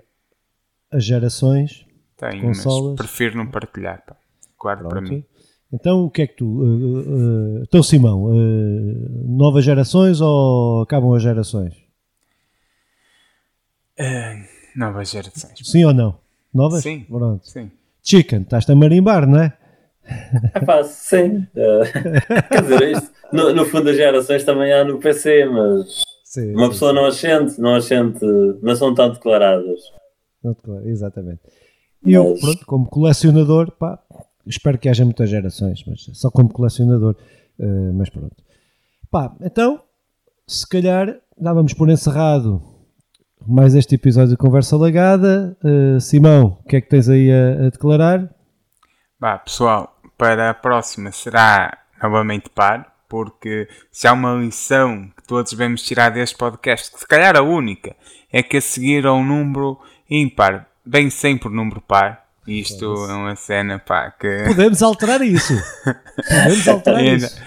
Speaker 1: as gerações.
Speaker 3: Tenho, consolas. mas prefiro não partilhar. Pá. Guardo Pronto. para mim.
Speaker 1: Então, o que é que tu. Uh, então, Simão, novas gerações ou acabam as gerações?
Speaker 3: Novas gerações.
Speaker 1: Sim ou não? Novas?
Speaker 3: Sim.
Speaker 1: Pronto.
Speaker 3: Sim.
Speaker 1: Chicken, estás-te a marimbar, não é?
Speaker 2: É pá, sim. Uh, quer dizer, isto, no, no, fundo, as gerações também há no PC, mas sim, uma sim, pessoa sim. não as sente, não as sente, não são tão declaradas.
Speaker 1: Não declara, exatamente. E mas... eu, pronto, como colecionador, pá, espero que haja muitas gerações, mas só como colecionador. Uh, mas pronto. Pá, então, se calhar dávamos por encerrado mais este episódio de Conversa Lagada. Uh, Simão, o que é que tens aí a, a declarar?
Speaker 3: Bah, pessoal, para a próxima será novamente par, porque se há uma lição que todos devemos tirar deste podcast, que se calhar a única, é que a seguir ao número ímpar vem sempre número par. Isto é uma cena pá, que.
Speaker 1: Podemos alterar isso! Podemos alterar isso!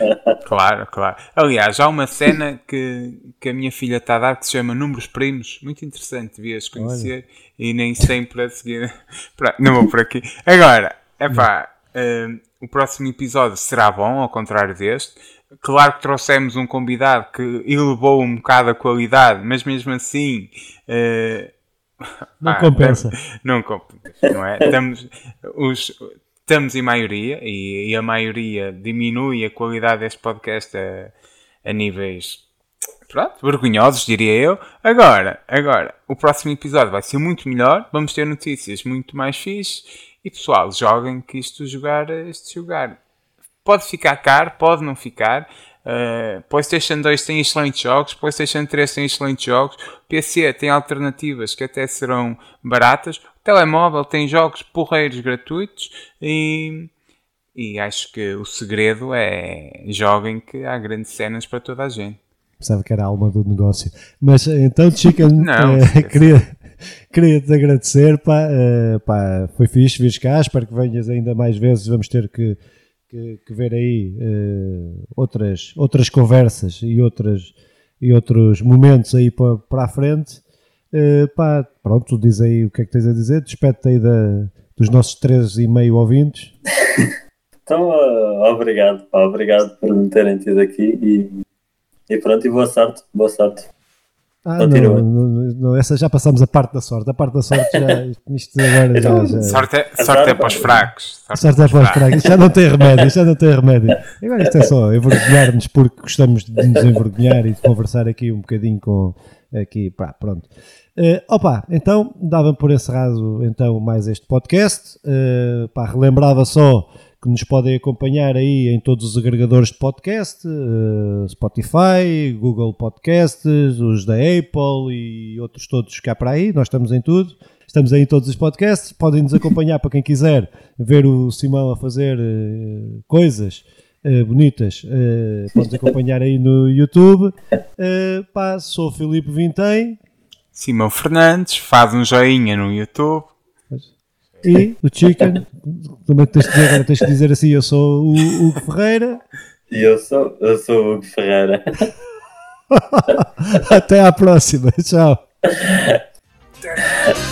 Speaker 3: Claro, claro. Aliás, há uma cena que, que a minha filha está a dar que se chama Números Primos. Muito interessante, devias conhecer. Olha. E nem sempre a seguir. Não vou por aqui. Agora, é pá. Uh, o próximo episódio será bom, ao contrário deste. Claro que trouxemos um convidado que elevou um bocado a qualidade, mas mesmo assim. Uh,
Speaker 1: não ah, compensa.
Speaker 3: Não, compensa, não é? Estamos, os, estamos em maioria e, e, a maioria diminui a qualidade deste podcast a, a níveis pronto, vergonhosos, diria eu. Agora, agora, o próximo episódio vai ser muito melhor, vamos ter notícias muito mais fixes e pessoal, joguem que isto jogar, este jogar pode ficar caro, pode não ficar. Uh, PlayStation 2 tem excelentes jogos, PlayStation 3 tem excelentes jogos, PC tem alternativas que até serão baratas, o telemóvel tem jogos porreiros gratuitos e, e acho que o segredo é joguem que há grandes cenas para toda a gente.
Speaker 1: Pensava que era a alma do negócio. Mas então, Chica, uh, queria, queria-te agradecer, pá, uh, pá, foi fixe, vires cá, espero que venhas ainda mais vezes, vamos ter que que, que ver aí uh, outras, outras conversas e, outras, e outros momentos aí para, para a frente. Uh, pá, pronto, tu diz aí o que é que tens a dizer, despede-te aí da, dos nossos três e meio ouvintes.
Speaker 2: então, uh, obrigado, pá, obrigado por me terem tido aqui e, e pronto, e boa sorte, boa sorte.
Speaker 1: Ah, não, não, não, essa já passamos a parte da sorte. A parte da sorte já. Isto agora já. já...
Speaker 3: Sorte, é, sorte é para os fracos.
Speaker 1: Sorte, sorte é para os fracos. Já não tem remédio, já não tem remédio. Agora isto é só envergonhar-nos porque gostamos de nos envergonhar e de conversar aqui um bocadinho com. Aqui, pá, pronto. Uh, opa, então dava por encerrado então mais este podcast. Uh, pá, relembrava só que nos podem acompanhar aí em todos os agregadores de podcast, uh, Spotify, Google Podcasts, os da Apple e outros todos cá para aí, nós estamos em tudo. Estamos aí em todos os podcasts, podem nos acompanhar para quem quiser ver o Simão a fazer uh, coisas uh, bonitas, uh, podes acompanhar aí no YouTube. Uh, pá, sou Filipe Vintém.
Speaker 3: Simão Fernandes, faz um joinha no YouTube.
Speaker 1: E o Chicken, também tens de dizer, agora tens de dizer assim: eu sou o Hugo Ferreira.
Speaker 2: E eu sou, eu sou o Hugo Ferreira.
Speaker 1: Até à próxima. Tchau.